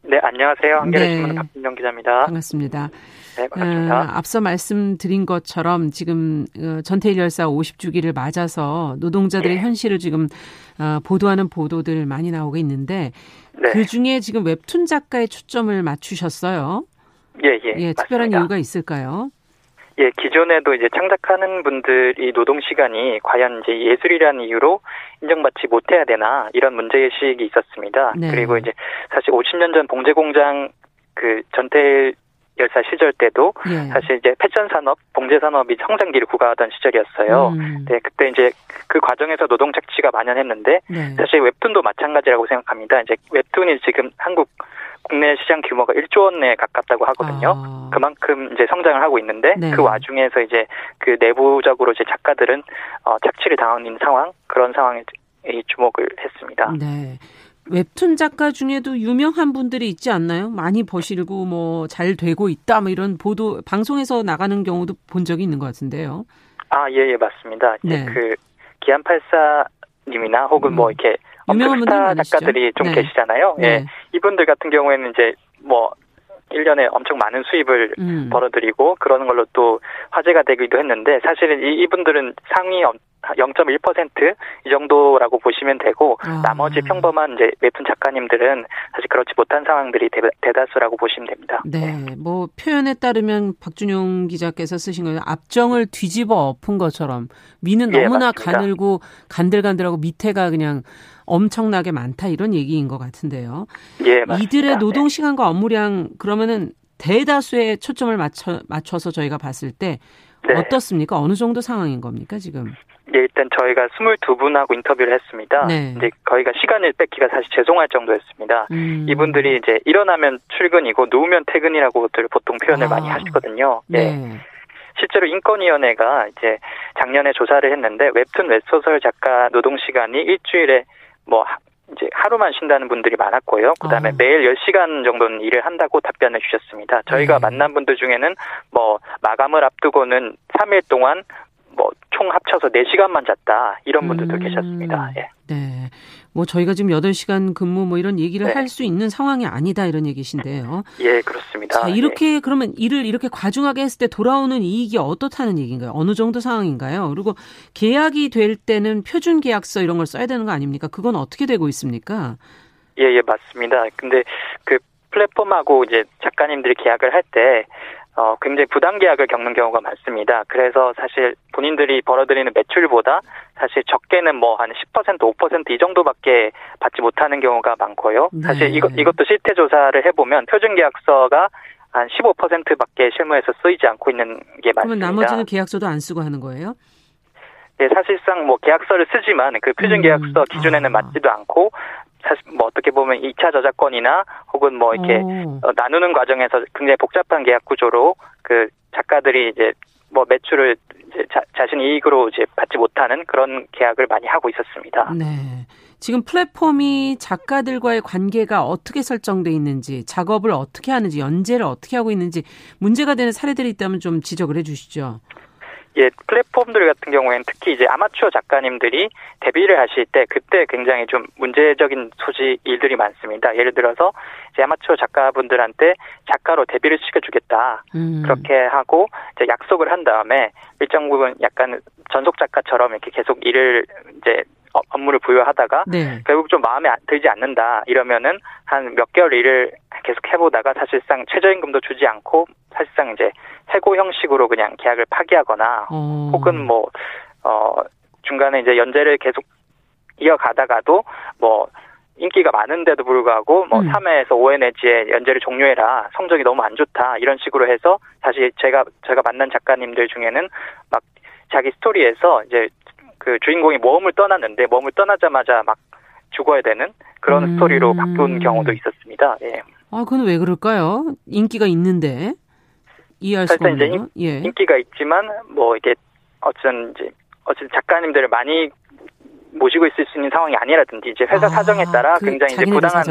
네, 안녕하세요. 한겨레 네. 신문 박준영 기자입니다.
반갑습니다.
네, 반갑습니다. 어,
앞서 말씀드린 것처럼 지금 어, 전태일 열사 50주기를 맞아서 노동자들의 네. 현실을 지금 어, 보도하는 보도들 많이 나오고 있는데 네. 그 중에 지금 웹툰 작가에 초점을 맞추셨어요.
예, 예. 예,
특별한 이유가 있을까요?
예, 기존에도 이제 창작하는 분들이 노동 시간이 과연 이제 예술이라는 이유로 인정받지 못해야 되나 이런 문제의식이 있었습니다. 네. 그리고 이제 사실 50년 전 봉제공장 그 전태 열사 시절 때도 예. 사실 이제 패션 산업, 봉제 산업이 성장기를 구가하던 시절이었어요. 음. 네, 그때 이제 그 과정에서 노동 착취가 만연했는데 네. 사실 웹툰도 마찬가지라고 생각합니다. 이제 웹툰이 지금 한국 국내 시장 규모가 1조 원에 가깝다고 하거든요. 아. 그만큼 이제 성장을 하고 있는데 네. 그 와중에서 이제 그 내부적으로 이제 작가들은 어, 착취를 당하는 상황 그런 상황에 주목을 했습니다.
네. 웹툰 작가 중에도 유명한 분들이 있지 않나요? 많이 버시고 뭐 잘 되고 있다 뭐 이런 보도 방송에서 나가는 경우도 본 적이 있는 것 같은데요.
아, 예, 예, 맞습니다. 네. 그 기안84 님이나 혹은 뭐 음. 뭐 이렇게 유명한 스타 작가들이 좀 네. 계시잖아요. 예. 네. 이분들 같은 경우에는 이제 뭐 1년에 엄청 많은 수입을 음. 벌어들이고 그러는 걸로 또 화제가 되기도 했는데 사실은 이, 이분들은 상위 0.1%이 정도라고 보시면 되고 아. 나머지 평범한 이제 웹툰 작가님들은 사실 그렇지 못한 상황들이 대, 다수라고 보시면 됩니다.
네. 네. 뭐 표현에 따르면 박준용 기자께서 쓰신 거예요. 앞정을 뒤집어 엎은 것처럼 위는 예, 너무나 맞습니다. 가늘고 간들간들하고 밑에가 그냥 엄청나게 많다 이런 얘기인 것 같은데요.
예, 맞습니다.
이들의 노동 시간과 업무량 그러면은 대다수의 초점을 맞춰 맞춰서 저희가 봤을 때 네. 어떻습니까? 어느 정도 상황인 겁니까 지금?
예, 일단 저희가 22분하고 인터뷰를 했습니다. 네. 이제 거기가 시간을 뺏기가 사실 죄송할 정도였습니다. 음. 이분들이 이제 일어나면 출근이고 누우면 퇴근이라고들 보통 표현을 아. 많이 하시거든요. 예. 네. 실제로 인권위원회가 이제 작년에 조사를 했는데 웹툰 웹소설 작가 노동 시간이 일주일에 뭐 이제 하루만 쉰다는 분들이 많았고요. 그다음에 아. 매일 10시간 정도는 일을 한다고 답변을 주셨습니다. 저희가 네. 만난 분들 중에는 뭐 마감을 앞두고는 3일 동안 뭐 총 합쳐서 4시간만 잤다. 이런 분들도 음. 계셨습니다. 예.
네. 뭐 저희가 지금 8시간 근무 뭐 이런 얘기를 네. 할수 있는 상황이 아니다 이런 얘기신데요.
예, 그렇습니다.
자, 이렇게 예. 그러면 일을 이렇게 과중하게 했을 때 돌아오는 이익이 어떻다는 얘기인가요? 어느 정도 상황인가요? 그리고 계약이 될 때는 표준 계약서 이런 걸 써야 되는 거 아닙니까? 그건 어떻게 되고 있습니까?
예, 예, 맞습니다. 근데 그 플랫폼하고 이제 작가님들이 계약을 할 때 어, 굉장히 부당 계약을 겪는 경우가 많습니다. 그래서 사실 본인들이 벌어들이는 매출보다 사실 적게는 뭐 한 10% 5%이 정도밖에 받지 못하는 경우가 많고요. 네. 사실 이것 이것도 실태 조사를 해보면 표준 계약서가 한 15%밖에 실무에서 쓰이지 않고 있는 게 많습니다.
그러면 나머지는 계약서도 안 쓰고 하는 거예요?
네, 사실상 뭐 계약서를 쓰지만 그 표준 음. 계약서 기준에는 아. 맞지도 않고 사실 뭐 어떻게 보면 2차 저작권이나 혹은 뭐 이렇게 어, 나누는 과정에서 굉장히 복잡한 계약 구조로 그 작가들이 이제 뭐 매출을 이제 자, 자신 이익으로 이제 받지 못하는 그런 계약을 많이 하고 있었습니다.
네. 지금 플랫폼이 작가들과의 관계가 어떻게 설정돼 있는지, 작업을 어떻게 하는지, 연재를 어떻게 하고 있는지 문제가 되는 사례들이 있다면 좀 지적을 해 주시죠.
예, 플랫폼들 같은 경우에는 특히 이제 아마추어 작가님들이 데뷔를 하실 때 그때 굉장히 좀 문제적인 소지 일들이 많습니다. 예를 들어서 이제 아마추어 작가분들한테 작가로 데뷔를 시켜주겠다 음. 그렇게 하고 이제 약속을 한 다음에 일정 부분 약간 전속 작가처럼 이렇게 계속 일을 이제 업무를 부여하다가 네. 결국 좀 마음에 들지 않는다 이러면은 한 몇 개월 일을 계속 해보다가 사실상 최저임금도 주지 않고 사실상 이제 해고 형식으로 그냥 계약을 파기하거나 어. 혹은 뭐 어 중간에 이제 연재를 계속 이어가다가도 뭐 인기가 많은데도 불구하고 뭐 음. 3회에서 5회 내지에 연재를 종료해라 성적이 너무 안 좋다 이런 식으로 해서 사실 제가 제가 만난 작가님들 중에는 막 자기 스토리에서 이제 그 주인공이 모험을 떠났는데 모험을 떠나자마자 막 죽어야 되는 그런 음. 스토리로 바꾼 경우도 있었습니다. 예.
아, 그건 왜 그럴까요? 인기가 있는데 이해할 수 없는.
이제 예. 인기가 있지만 뭐 이게 어쨌든 이제 어쨌든 작가님들을 많이 모시고 있을 수 있는 상황이 아니라든지 이제 회사 아, 사정에 따라 그 굉장히 이제 부당한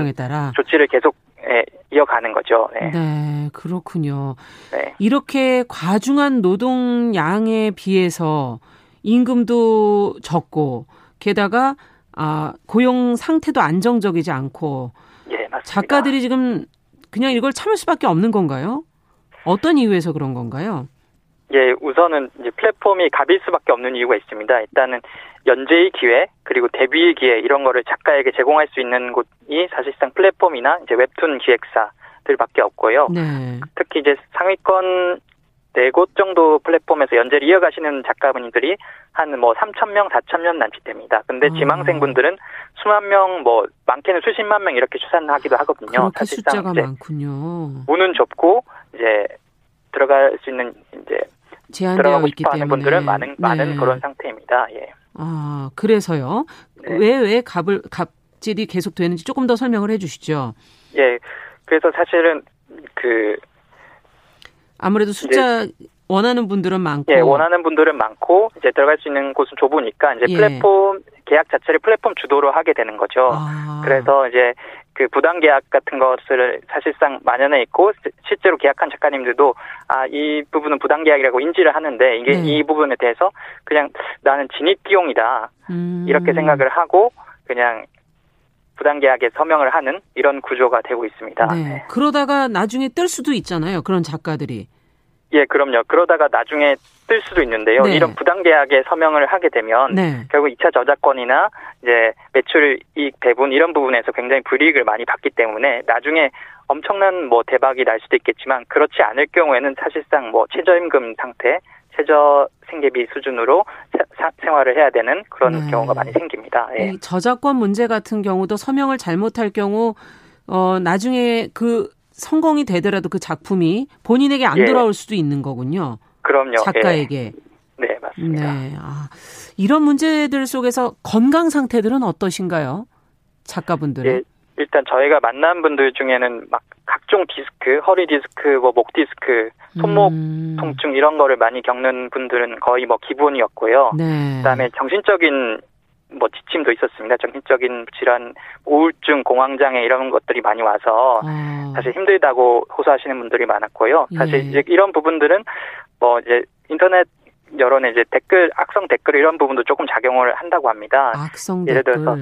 조치를 계속 예, 이어가는 거죠.
네. 네, 그렇군요. 네. 이렇게 과중한 노동량에 비해서 임금도 적고 게다가 아, 고용 상태도 안정적이지 않고
예, 맞습니다.
작가들이 지금 그냥 이걸 참을 수밖에 없는 건가요? 어떤 이유에서 그런 건가요?
예, 우선은 이제 플랫폼이 갑일 수밖에 없는 이유가 있습니다. 일단은 연재의 기회 그리고 데뷔의 기회 이런 거를 작가에게 제공할 수 있는 곳이 사실상 플랫폼이나 이제 웹툰 기획사들밖에 없고요. 네. 특히 이제 상위권 네 곳 정도 플랫폼에서 연재를 이어가시는 작가분들이 한 뭐 3천 명, 4천 명 남짓 됩니다. 근데 아. 지망생분들은 수만 명, 뭐 많게는 수십만 명 이렇게 추산하기도 하거든요.
사실상 숫자가 많군요.
문은 좁고 이제 들어갈 수 있는 이제
제한되어 있기
때문에 분들은 많은 많은 네. 그런 상태입니다. 예.
아 그래서요. 왜왜 네. 왜 값을 값질이 계속 되는지 조금 더 설명을 해주시죠.
예. 그래서 사실은 그
아무래도 숫자 원하는 분들은 많고
예, 원하는 분들은 많고 이제 들어갈 수 있는 곳은 좁으니까 이제 예. 플랫폼 계약 자체를 플랫폼 주도로 하게 되는 거죠. 아. 그래서 이제 그 부당 계약 같은 것을 사실상 만연해 있고 실제로 계약한 작가님들도 아 이 부분은 부당 계약이라고 인지를 하는데 이게 네. 이 부분에 대해서 그냥 나는 진입 비용이다 음. 이렇게 생각을 하고 그냥 부당 계약에 서명을 하는 이런 구조가 되고 있습니다. 네.
네. 그러다가 나중에 뜰 수도 있잖아요. 그런 작가들이.
예, 그럼요. 그러다가 나중에 뜰 수도 있는데요. 네. 이런 부당 계약에 서명을 하게 되면 네. 결국 2차 저작권이나 이제 매출 이익 배분 이런 부분에서 굉장히 불이익을 많이 받기 때문에 나중에 엄청난 뭐 대박이 날 수도 있겠지만 그렇지 않을 경우에는 사실상 뭐 최저임금 상태, 최저 생계비 수준으로 사, 생활을 해야 되는 그런 네. 경우가 많이 생깁니다.
예. 저작권 문제 같은 경우도 서명을 잘못할 경우 어 나중에 그 성공이 되더라도 그 작품이 본인에게 안 예. 돌아올 수도 있는 거군요.
그럼요.
작가에게.
예. 네, 맞습니다. 네. 아,
이런 문제들 속에서 건강 상태들은 어떠신가요? 작가분들은? 예,
일단 저희가 만난 분들 중에는 막 각종 디스크, 허리 디스크, 뭐 목 디스크, 손목 음. 통증 이런 거를 많이 겪는 분들은 거의 뭐 기본이었고요. 네. 그다음에 정신적인 뭐 지침도 있었습니다. 정신적인 질환, 우울증, 공황장애 이런 것들이 많이 와서 아. 사실 힘들다고 호소하시는 분들이 많았고요. 사실 예. 이제 이런 부분들은 뭐 이제 인터넷 여론에 이제 댓글, 악성 댓글 이런 부분도 조금 작용을 한다고 합니다.
악성 예를 들어서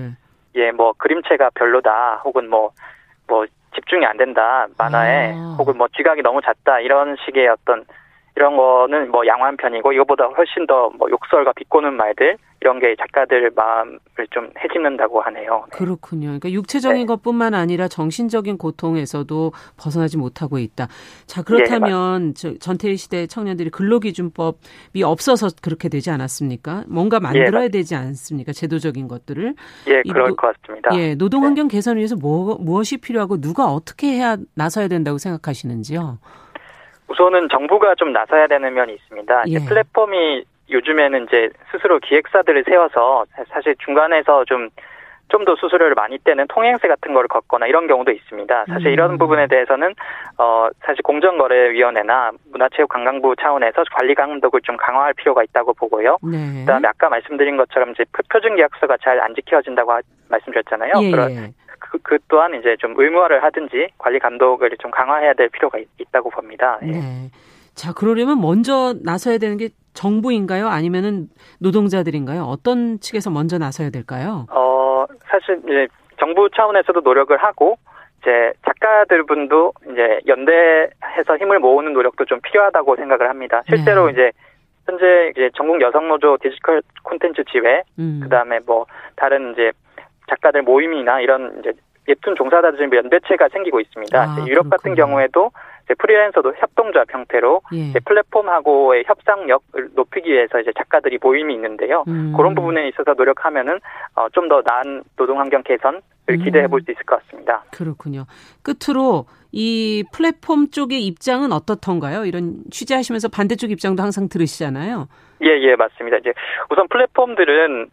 예, 뭐 그림체가 별로다, 혹은 뭐뭐 뭐 집중이 안 된다 만화에, 아. 혹은 뭐 지각이 너무 잦다 이런 식의 어떤 이런 거는 뭐 양호한 편이고 이거보다 훨씬 더 뭐 욕설과 비꼬는 말들 이런 게 작가들 마음을 좀 해집는다고 하네요.
네. 그렇군요. 그러니까 육체적인 네. 것뿐만 아니라 정신적인 고통에서도 벗어나지 못하고 있다. 자 그렇다면 네, 전태일 시대 청년들이 근로기준법이 없어서 그렇게 되지 않았습니까? 뭔가 만들어야 예, 되지 않습니까? 제도적인 것들을.
예, 그럴 노, 것 같습니다.
예, 노동 환경 네. 개선을 위해서 뭐, 무엇이 필요하고 누가 어떻게 해야 나서야 된다고 생각하시는지요?
우선은 정부가 좀 나서야 되는 면이 있습니다. 예. 플랫폼이 요즘에는 이제 스스로 기획사들을 세워서 사실 중간에서 좀 좀 더 수수료를 많이 떼는 통행세 같은 거를 걷거나 이런 경우도 있습니다. 사실 음. 이런 부분에 대해서는 어 사실 공정거래위원회나 문화체육관광부 차원에서 관리 감독을 좀 강화할 필요가 있다고 보고요. 네. 그다음에 아까 말씀드린 것처럼 이제 표준 계약서가 잘 안 지켜진다고 말씀드렸잖아요. 예. 그런 예. 그, 그 또한 이제 좀 의무화를 하든지 관리 감독을 좀 강화해야 될 필요가 있, 다고 봅니다. 예. 네.
자, 그러려면 먼저 나서야 되는 게 정부인가요? 아니면은 노동자들인가요? 어떤 측에서 먼저 나서야 될까요?
어, 사실 이제 정부 차원에서도 노력을 하고 이제 작가들 분도 이제 연대해서 힘을 모으는 노력도 좀 필요하다고 생각을 합니다. 실제로 네. 이제 현재 이제 전국 여성 노조 디지털 콘텐츠 지회, 음. 그 다음에 뭐 다른 이제 작가들 모임이나 이런 이제 예툰 종사자들 연대체가 생기고 있습니다. 아, 유럽. 같은 경우에도 프리랜서도 협동조합 형태로 예. 플랫폼하고의 협상력을 높이기 위해서 이제 작가들이 모임이 있는데요. 음. 그런 부분에 있어서 노력하면은 어, 좀 더 나은 노동 환경 개선을 음. 기대해 볼 수 있을 것 같습니다.
그렇군요. 끝으로 이 플랫폼 쪽의 입장은 어떻던가요? 이런 취재하시면서 반대쪽 입장도 항상 들으시잖아요.
예, 예, 맞습니다. 이제 우선 플랫폼들은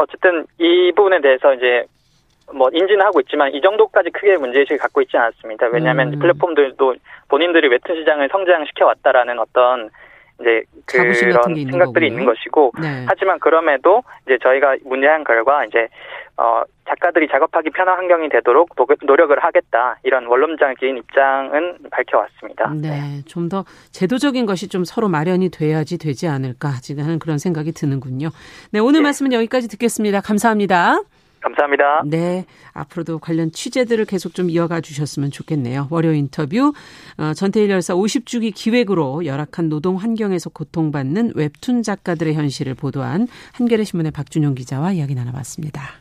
어쨌든 이 부분에 대해서 이제 뭐 인지는 하고 있지만 이 정도까지 크게 문제의식을 갖고 있지 않았습니다. 왜냐하면 음. 플랫폼들도 본인들이 웹툰 시장을 성장시켜 왔다라는 어떤 이제 그런 생각들이 있는, 있는 것이고 네. 하지만 그럼에도 이제 저희가 문제한 결과 이제 어 작가들이 작업하기 편한 환경이 되도록 노력을 하겠다 이런 원론적인 입장은 밝혀왔습니다.
네, 네. 좀 더 제도적인 것이 좀 서로 마련이 돼야지 되지 않을까 하는 그런 생각이 드는군요. 네, 오늘 네. 말씀은 여기까지 듣겠습니다. 감사합니다.
감사합니다.
네. 앞으로도 관련 취재들을 계속 좀 이어가 주셨으면 좋겠네요. 월요 인터뷰. 어, 전태일 열사 50주기 기획으로 열악한 노동 환경에서 고통받는 웹툰 작가들의 현실을 보도한 한겨레 신문의 박준용 기자와 이야기 나눠봤습니다.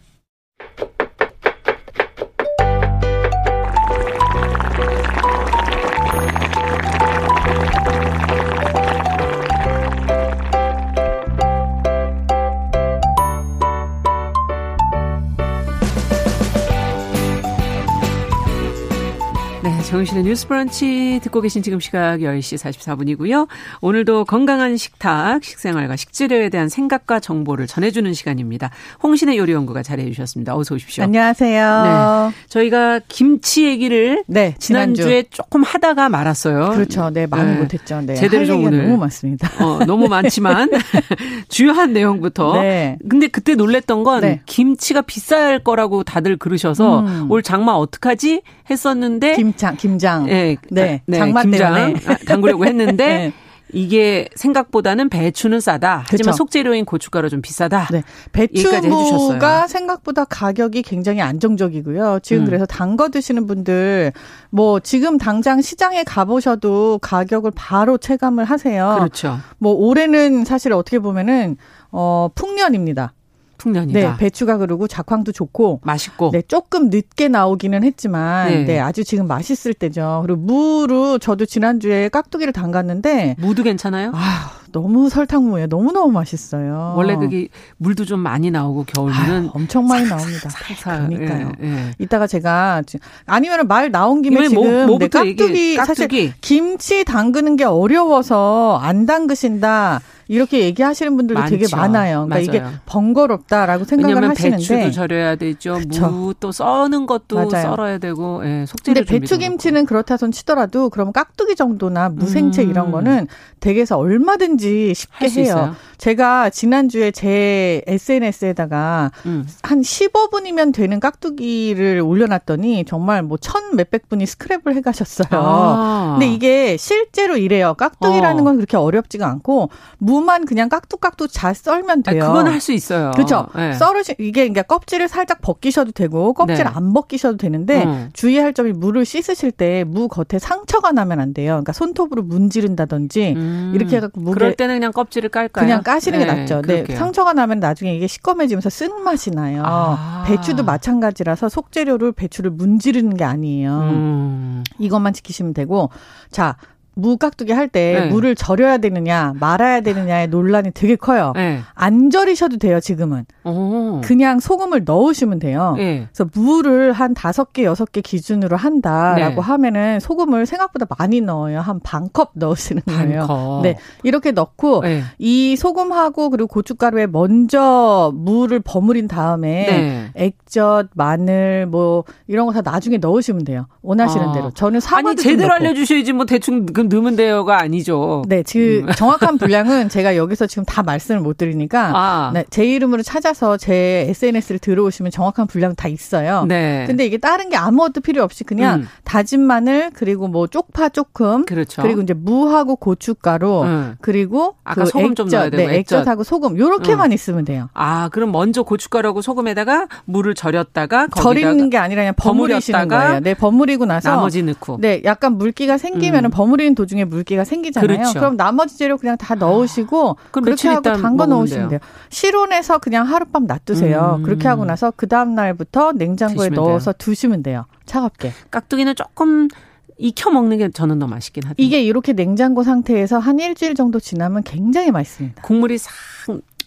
정신의 뉴스 브런치 듣고 계신 지금 시각 10시 44분이고요. 오늘도 건강한 식탁, 식생활과 식재료에 대한 생각과 정보를 전해주는 시간입니다. 홍신의 요리연구가 자리해 주셨습니다. 어서 오십시오.
안녕하세요. 네.
저희가 김치 얘기를 네, 지난주에 조금 하다가 말았어요.
그렇죠. 네, 많이 네. 못했죠. 네.
제대로 좀 오늘.
너무 많습니다.
어, 너무 많지만 주요한 내용부터. 네. 근데 그때 놀랬던 건 네. 김치가 비쌀 거라고 다들 그러셔서 음. 올 장마 어떡하지 했었는데
김장 김장
네, 네, 네 장마 김장 때문에 담그려고 했는데 네. 이게 생각보다는 배추는 싸다. 하지만 그쵸. 속재료인 고춧가루 좀 비싸다. 네.
배추가 생각보다 가격이 굉장히 안정적이고요. 지금 음. 그래서 담궈 드시는 분들 뭐 지금 당장 시장에 가보셔도 가격을 바로 체감을 하세요.
그렇죠.
뭐 올해는 사실 어떻게 보면은 어 풍년입니다.
풍년이다.
네, 배추가 그러고 작황도 좋고
맛있고.
네, 조금 늦게 나오기는 했지만 네, 네 아주 지금 맛있을 때죠. 그리고 무로 저도 지난주에 깍두기를 담갔는데
무도 괜찮아요?
아, 너무 설탕무예요. 너무 너무 맛있어요.
원래 그게 물도 좀 많이 나오고 겨울에는
엄청 많이 나옵니다. 살살, 그러니까요. 예, 예. 이따가 제가 아니면 말 나온 김에 뭐, 지금 뭐, 네, 깍두기, 깍두기 사실 김치 담그는 게 어려워서 안 담그신다. 이렇게 얘기하시는 분들도 많죠. 되게 많아요. 그러니까 맞아요. 이게 번거롭다라고 생각을 하시는데
배추도 절여야 되죠. 무 또 써는 것도 맞아요. 썰어야 되고 예, 속재료
근데 배추김치는 그렇다 손 치더라도 그러면 깍두기 정도나 무생채 음. 이런 거는 댁에서 얼마든지 쉽게 해요. 있어요? 제가 지난주에 제 SNS에다가 음. 한 15분이면 되는 깍두기를 올려놨더니 정말 뭐 천 몇백 분이 스크랩을 해가셨어요. 아. 근데 이게 실제로 이래요. 깍두기라는 어. 건 그렇게 어렵지가 않고 무만 그냥 깍둑깍둑 잘 썰면 돼요.
아, 그건 할 수 있어요.
그렇죠. 네. 썰으시 이게 그러니까 껍질을 살짝 벗기셔도 되고 껍질 네. 안 벗기셔도 되는데 음. 주의할 점이 무를 씻으실 때 무 겉에 상처가 나면 안 돼요. 그러니까 손톱으로 문지른다든지 음. 이렇게 해갖고
무 그럴 때는 그냥 껍질을 깔까요?
그냥 까시는 게 네, 낫죠. 네, 상처가 나면 나중에 이게 시꺼매지면서 쓴 맛이 나요. 아. 배추도 마찬가지라서 속재료를 배추를 문지르는 게 아니에요. 음. 이것만 지키시면 되고 자 무 깍두기 할때 네. 물을 절여야 되느냐 말아야 되느냐의 논란이 되게 커요. 네. 안 절이셔도 돼요 지금은. 오. 그냥 소금을 넣으시면 돼요. 네. 그래서 무를 한 다섯 개 여섯 개 기준으로 한다라고 네. 하면은 소금을 생각보다 많이 넣어요. 한 반 컵 넣으시는 거예요. 컵. 네 이렇게 넣고 네. 이 소금하고 그리고 고춧가루에 먼저 무를 버무린 다음에 네. 액젓 마늘 뭐 이런 거 다 나중에 넣으시면 돼요. 원하시는 아. 대로. 저는 사과도
아니 제대로 알려주셔야지 뭐 대충 그 넣으면 돼요가 아니죠.
네, 그 음. 정확한 분량은 제가 여기서 지금 다 말씀을 못 드리니까 아. 네, 제 이름으로 찾아서 제 SNS를 들어오시면 정확한 분량 다 있어요. 네. 근데 이게 다른 게 아무것도 필요 없이 그냥 음. 다진 마늘 그리고 뭐 쪽파 조금 그렇죠. 그리고 이제 무하고 고춧가루 음. 그리고
아까 그 소금 액젓, 좀 넣어야 되고
네, 액젓. 하고 소금 요렇게만 음. 있으면 돼요.
아, 그럼 먼저 고춧가루하고 소금에다가 물을 절였다가
절이는 게 아니라 그냥 버무리시는 거예요. 네, 버무리고 나서
나머지 넣고.
네, 약간 물기가 생기면은 음. 버무리는 도중에 물기가 생기잖아요. 그렇죠. 그럼 나머지 재료 그냥 다 넣으시고 아, 그렇게 하고 담궈 넣으시면 돼요. 실온에서 그냥 하룻밤 놔두세요. 음. 그렇게 하고 나서 그 다음 날부터 냉장고에 넣어서 돼요. 두시면 돼요. 차갑게.
깍두기는 조금 익혀 먹는 게 저는 더 맛있긴 하죠.
이게 이렇게 냉장고 상태에서 한 일주일 정도 지나면 굉장히 맛있습니다.
국물이 싹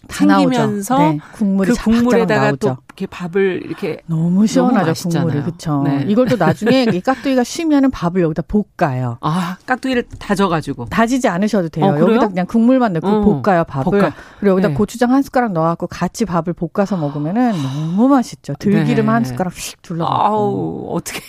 생기면서 네, 국물이 그 국물에다가 또 이렇게 밥을 이렇게
너무 시원하죠 너무 국물이 그렇죠. 네. 이걸 또 나중에 이 깍두기가 쉬면은 밥을 여기다 볶아요.
아 깍두기를 다져가지고
다지지 않으셔도 돼요. 어, 여기다 그냥 국물만 넣고 어, 볶아요 밥을. 볶아. 그리고 여기다 네. 고추장 한 숟가락 넣어갖고 같이 밥을 볶아서 먹으면은 너무 맛있죠. 들기름 네. 한 숟가락 휙 둘러.
아우 어떻게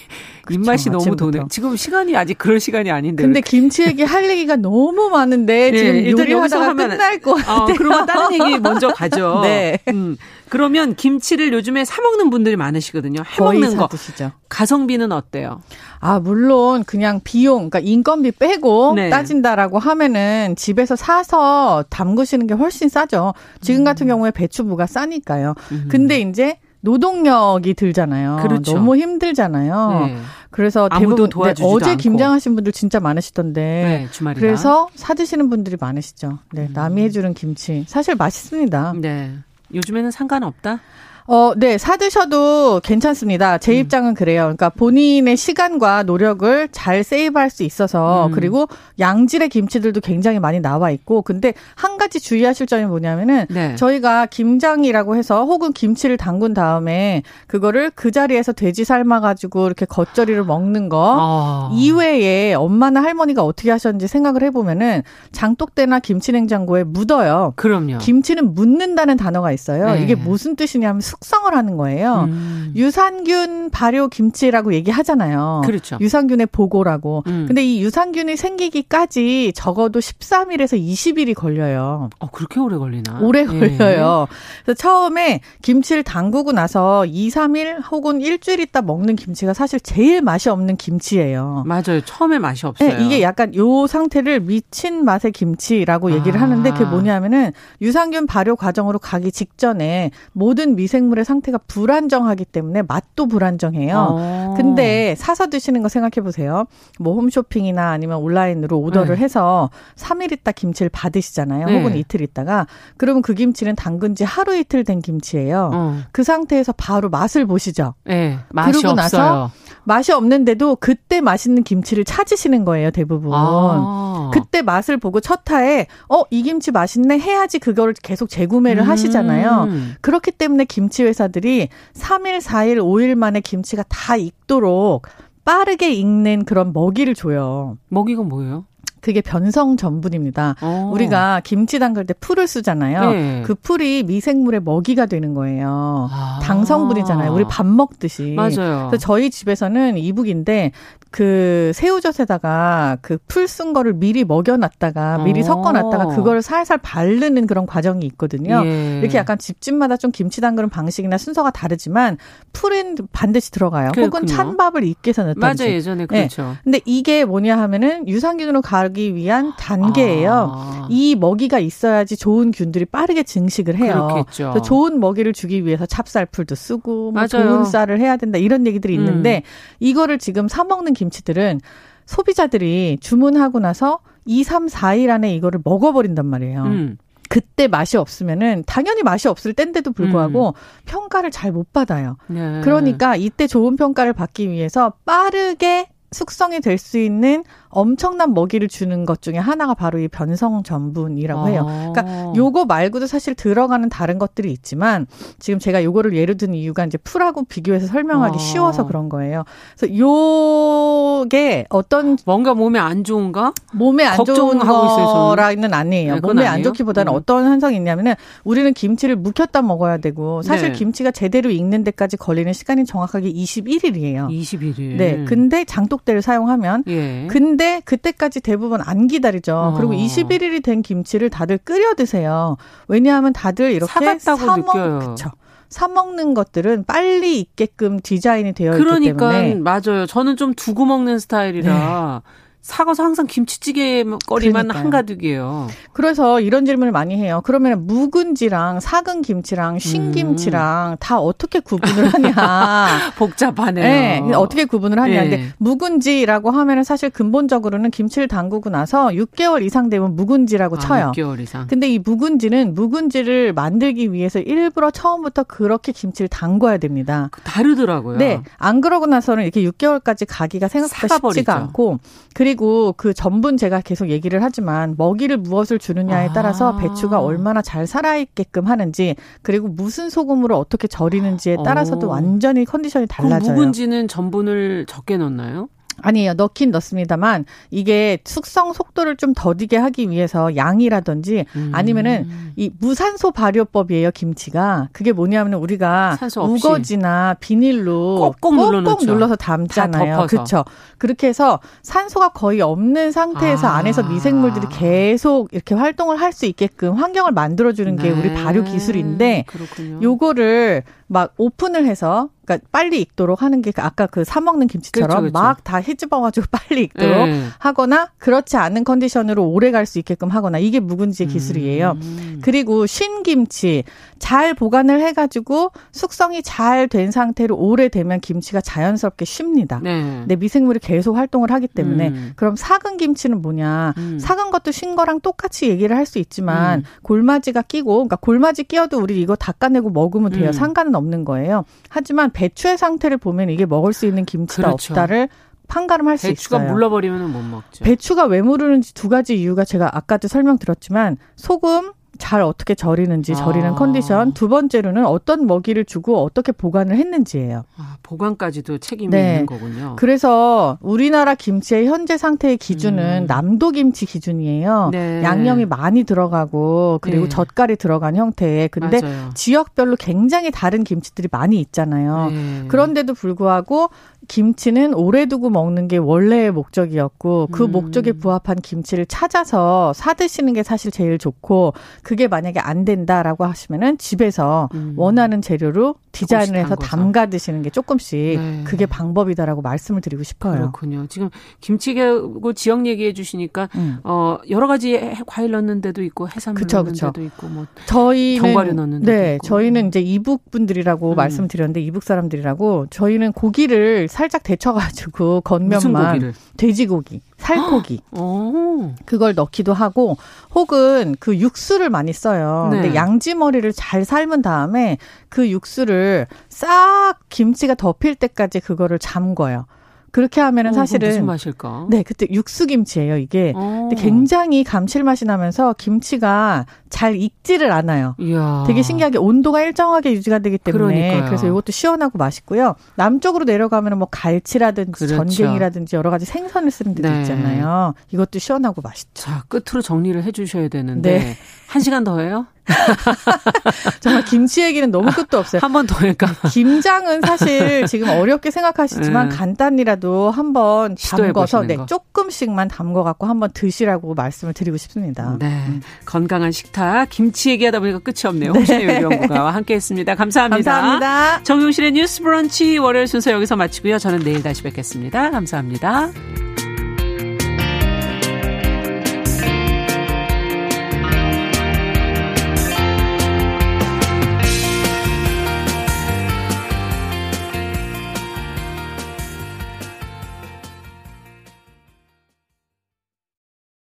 입맛이 너무 도네. 지금 시간이 아직 그럴 시간이 아닌데.
근데 김치 얘기 할 얘기가 너무 많은데 네, 지금 일단 여기서 하면 끝날 것 같아요. 어,
그러면 다른 얘기 먼저 가죠. 네. 음. 그러면 김치를 요즘에 사 먹는 분들이 많으시거든요. 해 먹는 거. 드시죠. 가성비는 어때요?
아, 물론 그냥 비용, 그러니까 인건비 빼고 네. 따진다라고 하면은 집에서 사서 담그시는 게 훨씬 싸죠. 지금 음. 같은 경우에 배추부가 싸니까요. 음. 근데 이제 노동력이 들잖아요. 그렇죠. 너무 힘들잖아요. 네. 그래서 대부분 네, 어제 않고. 김장하신 분들 진짜 많으시던데. 네, 주말이나. 그래서 사 드시는 분들이 많으시죠. 네, 음. 남이 해주는 김치 사실 맛있습니다.
네. 요즘에는 상관없다.
어, 네, 사드셔도 괜찮습니다. 제 음. 입장은 그래요. 그러니까 본인의 시간과 노력을 잘 세이브할 수 있어서 음. 그리고 양질의 김치들도 굉장히 많이 나와 있고 근데 한 가지 주의하실 점이 뭐냐면은 네. 저희가 김장이라고 해서 혹은 김치를 담근 다음에 그거를 그 자리에서 돼지 삶아 가지고 이렇게 겉절이를 먹는 거 아. 이외에 엄마나 할머니가 어떻게 하셨는지 생각을 해 보면은 장독대나 김치 냉장고에 묻어요.
그럼요.
김치는 묻는다는 단어가 있어요. 네. 이게 무슨 뜻이냐면 숙성을 하는 거예요. 음. 유산균 발효 김치라고 얘기하잖아요.
그렇죠.
유산균의 보고라고. 음. 근데 이 유산균이 생기기까지 적어도 13일에서 20일이 걸려요.
어, 그렇게 오래 걸리나?
오래 예. 걸려요. 그래서 처음에 김치를 담그고 나서 2, 3일 혹은 일주일 있다 먹는 김치가 사실 제일 맛이 없는 김치예요.
맞아요. 처음에 맛이 없어요.
네, 이게 약간 요 상태를 미친 맛의 김치라고 얘기를 아. 하는데 그게 뭐냐면은 유산균 발효 과정으로 가기 직전에 모든 미생 미생물의 상태가 불안정하기 때문에 맛도 불안정해요. 어. 근데 사서 드시는 거 생각해 보세요. 뭐 홈쇼핑이나 아니면 온라인으로 오더를 네. 해서 3일 있다 김치를 받으시잖아요. 네. 혹은 이틀 있다가 그러면 그 김치는 담근 지 하루 이틀 된 김치예요. 어. 그 상태에서 바로 맛을 보시죠.
네, 맛이 그러고 없어요. 나서
맛이 없는데도 그때 맛있는 김치를 찾으시는 거예요, 대부분. 아. 그때 맛을 보고 첫 타에 어, 이 김치 맛있네 해야지 그거를 계속 재구매를 음. 하시잖아요. 그렇기 때문에 김치 회사들이 3일, 4일, 5일 만에 김치가 다 익도록 빠르게 익는 그런 먹이를 줘요.
먹이가 뭐예요?
그게 변성 전분입니다. 오. 어. 우리가 김치 담글 때 풀을 쓰잖아요. 네. 그 풀이 미생물의 먹이가 되는 거예요. 아. 당성분이잖아요. 우리 밥 먹듯이.
맞아요.
그래서 저희 집에서는 이북인데 그 새우젓에다가 그 풀 쓴 거를 미리 먹여놨다가 미리 어. 섞어놨다가 그걸 살살 바르는 그런 과정이 있거든요. 예. 이렇게 약간 집집마다 좀 김치 담그는 방식이나 순서가 다르지만 풀은 반드시 들어가요. 그렇군요. 혹은 찬밥을 익게서 넣든지.
맞아요. 예전에 그렇죠. 네.
근데 이게 뭐냐 하면은 유산균으로 가기 위한 단계예요. 아. 이 먹이가 있어야지 좋은 균들이 빠르게 증식을 해요.
그렇겠죠.
좋은 먹이를 주기 위해서 찹쌀풀도 쓰고 뭐 좋은 쌀을 해야 된다 이런 얘기들이 있는데 음. 이거를 지금 사 먹는 김 김치들은 소비자들이 주문하고 나서 2, 3, 4일 안에 이거를 먹어버린단 말이에요. 음. 그때 맛이 없으면은 당연히 맛이 없을 땐데도 불구하고 음. 평가를 잘 못 받아요. 네. 그러니까 이때 좋은 평가를 받기 위해서 빠르게 숙성이 될 수 있는 엄청난 먹이를 주는 것 중에 하나가 바로 이 변성 전분이라고 해요. 그러니까 아. 요거 말고도 사실 들어가는 다른 것들이 있지만 지금 제가 요거를 예를 든 이유가 이제 풀하고 비교해서 설명하기 아. 쉬워서 그런 거예요. 그래서 요게 어떤
뭔가 몸에 안 좋은가?
몸에 안 좋은 거라는 아니에요. 네, 몸에 안 좋기보다는 음. 어떤 현상이 있냐면은 우리는 김치를 묵혔다 먹어야 되고 사실 네. 김치가 제대로 익는 데까지 걸리는 시간이 정확하게 21일이에요.
21일.
네. 근데 장독 대를 사용하면 예. 근데 근데 그때까지 대부분 안 기다리죠. 어. 그리고 21일이 된 김치를 다들 끓여 드세요. 왜냐하면 다들 이렇게
사갔다고 사 먹, 느껴요.
그쵸. 사 먹는 것들은 빨리 익게끔 디자인이 되어
그러니까,
있기 때문에
그러니까 맞아요. 저는 좀 두고 먹는 스타일이라 네. 사가서 항상 김치찌개 거리만 한가득이에요.
그래서 이런 질문을 많이 해요. 그러면 묵은지랑 삭은 김치랑 신김치랑 음. 다 어떻게 구분을 하냐.
복잡하네요.
네, 어떻게 구분을 하냐. 네. 근데 묵은지라고 하면은 사실 근본적으로는 김치를 담그고 나서 6개월 이상 되면 묵은지라고 아, 쳐요.
6개월 이상.
근데 이 묵은지는 묵은지를 만들기 위해서 일부러 처음부터 그렇게 김치를 담궈야 됩니다.
다르더라고요.
네. 안 그러고 나서는 이렇게 6개월까지 가기가 생각보다 쉽지가 않고 그리고 그리고 그 전분 제가 계속 얘기를 하지만 먹이를 무엇을 주느냐에 따라서 아. 배추가 얼마나 잘 살아있게끔 하는지 그리고 무슨 소금으로 어떻게 절이는지에 따라서도 오. 완전히 컨디션이 달라져요.
묵은지는 전분을 적게 넣나요?
아니에요. 넣긴 넣습니다만 이게 숙성 속도를 좀 더디게 하기 위해서 양이라든지 음. 아니면은 이 무산소 발효법이에요. 김치가 그게 뭐냐면 우리가 우거지나 비닐로
꼭꼭, 꼭꼭
눌러서 담잖아요. 그렇죠. 그렇게 해서 산소가 거의 없는 상태에서 아. 안에서 미생물들이 계속 이렇게 활동을 할 수 있게끔 환경을 만들어주는 게 네. 우리 발효 기술인데 그렇군요. 요거를 막 오픈을 해서 그러니까 빨리 익도록 하는 게 아까 그 사 먹는 김치처럼 그렇죠, 그렇죠. 막다 헤집어 가지고 빨리 익도록 네. 하거나 그렇지 않은 컨디션으로 오래 갈 수 있게끔 하거나 이게 묵은지의 기술이에요. 음. 그리고 신김치 잘 보관을 해가지고 숙성이 잘 된 상태로 오래 되면 김치가 자연스럽게 쉽니다. 네. 근데 미생물이 계속 활동을 하기 때문에 음. 그럼 삭은 김치는 뭐냐? 음. 삭은 것도 신 거랑 똑같이 얘기를 할 수 있지만 음. 골마지가 끼고, 그러니까 골마지 끼어도 우리 이거 닦아내고 먹으면 돼요. 음. 상관은 없는 거예요. 하지만 배추의 상태를 보면 이게 먹을 수 있는 김치가 그렇죠. 없다를 판가름할 수 있어요.
배추가 물러버리면 못 먹죠.
배추가 왜 무르는지 두 가지 이유가 제가 아까도 설명드렸지만 소금 잘 어떻게 절이는지 아. 절이는 컨디션 두 번째로는 어떤 먹이를 주고 어떻게 보관을 했는지예요.
아, 보관까지도 책임이 네. 있는 거군요.
그래서 우리나라 김치의 현재 상태의 기준은 음. 남도 김치 기준이에요. 네. 양념이 많이 들어가고 그리고 네. 젓갈이 들어간 형태의 근데 맞아요. 지역별로 굉장히 다른 김치들이 많이 있잖아요. 네. 그런데도 불구하고 김치는 오래 두고 먹는 게 원래의 목적이었고 그 음. 목적에 부합한 김치를 찾아서 사 드시는 게 사실 제일 좋고 그게 만약에 안 된다라고 하시면은 집에서 음. 원하는 재료로 디자인을 해서 담가 드시는 게 조금씩 네. 그게 방법이다라고 말씀을 드리고 싶어요.
그렇군요. 지금 김치하고 지역 얘기해 주시니까 음. 어 여러 가지 과일 넣는 데도 있고 해산물 그쵸, 넣는 그쵸. 데도 있고 뭐 저희는 견과류 넣는 데도
네, 있고. 저희는 이제 이북 분들이라고 음. 말씀드렸는데 이북 사람들이라고 저희는 고기를 살짝 데쳐 가지고 겉면만 돼지고기, 살코기 그걸 넣기도 하고 혹은 그 육수를 많이 써요. 네. 근데 양지 머리를 잘 삶은 다음에 그 육수를 싹 김치가 덮일 때까지 그거를 잠궈요. 그렇게 하면은 어, 사실은
무슨 맛일까?
네, 그때 육수 김치예요, 이게. 어. 근데 굉장히 감칠맛이 나면서 김치가 잘 익지를 않아요. 이야. 되게 신기하게 온도가 일정하게 유지가 되기 때문에 그러니까요. 그래서 이것도 시원하고 맛있고요. 남쪽으로 내려가면은 뭐 갈치라든지 그렇죠. 전갱이라든지 여러 가지 생선을 쓰는 데도 네. 있잖아요. 이것도 시원하고 맛있죠.
자, 끝으로 정리를 해 주셔야 되는데 네. 한 시간 더 해요?
정말 김치 얘기는 너무 끝도 없어요.
한 번 더 할까?
김장은 사실 지금 어렵게 생각하시지만 네. 간단히라도 한번 담궈서 네, 조금씩만 담궈 갖고 한번 드시라고 말씀을 드리고 싶습니다.
네. 음. 건강한 식탁 김치 얘기하다 보니까 끝이 없네요. 네. 홍신의 요리연구가와 함께했습니다. 감사합니다.
감사합니다.
정용실의 뉴스 브런치 월요일 순서 여기서 마치고요. 저는 내일 다시 뵙겠습니다. 감사합니다.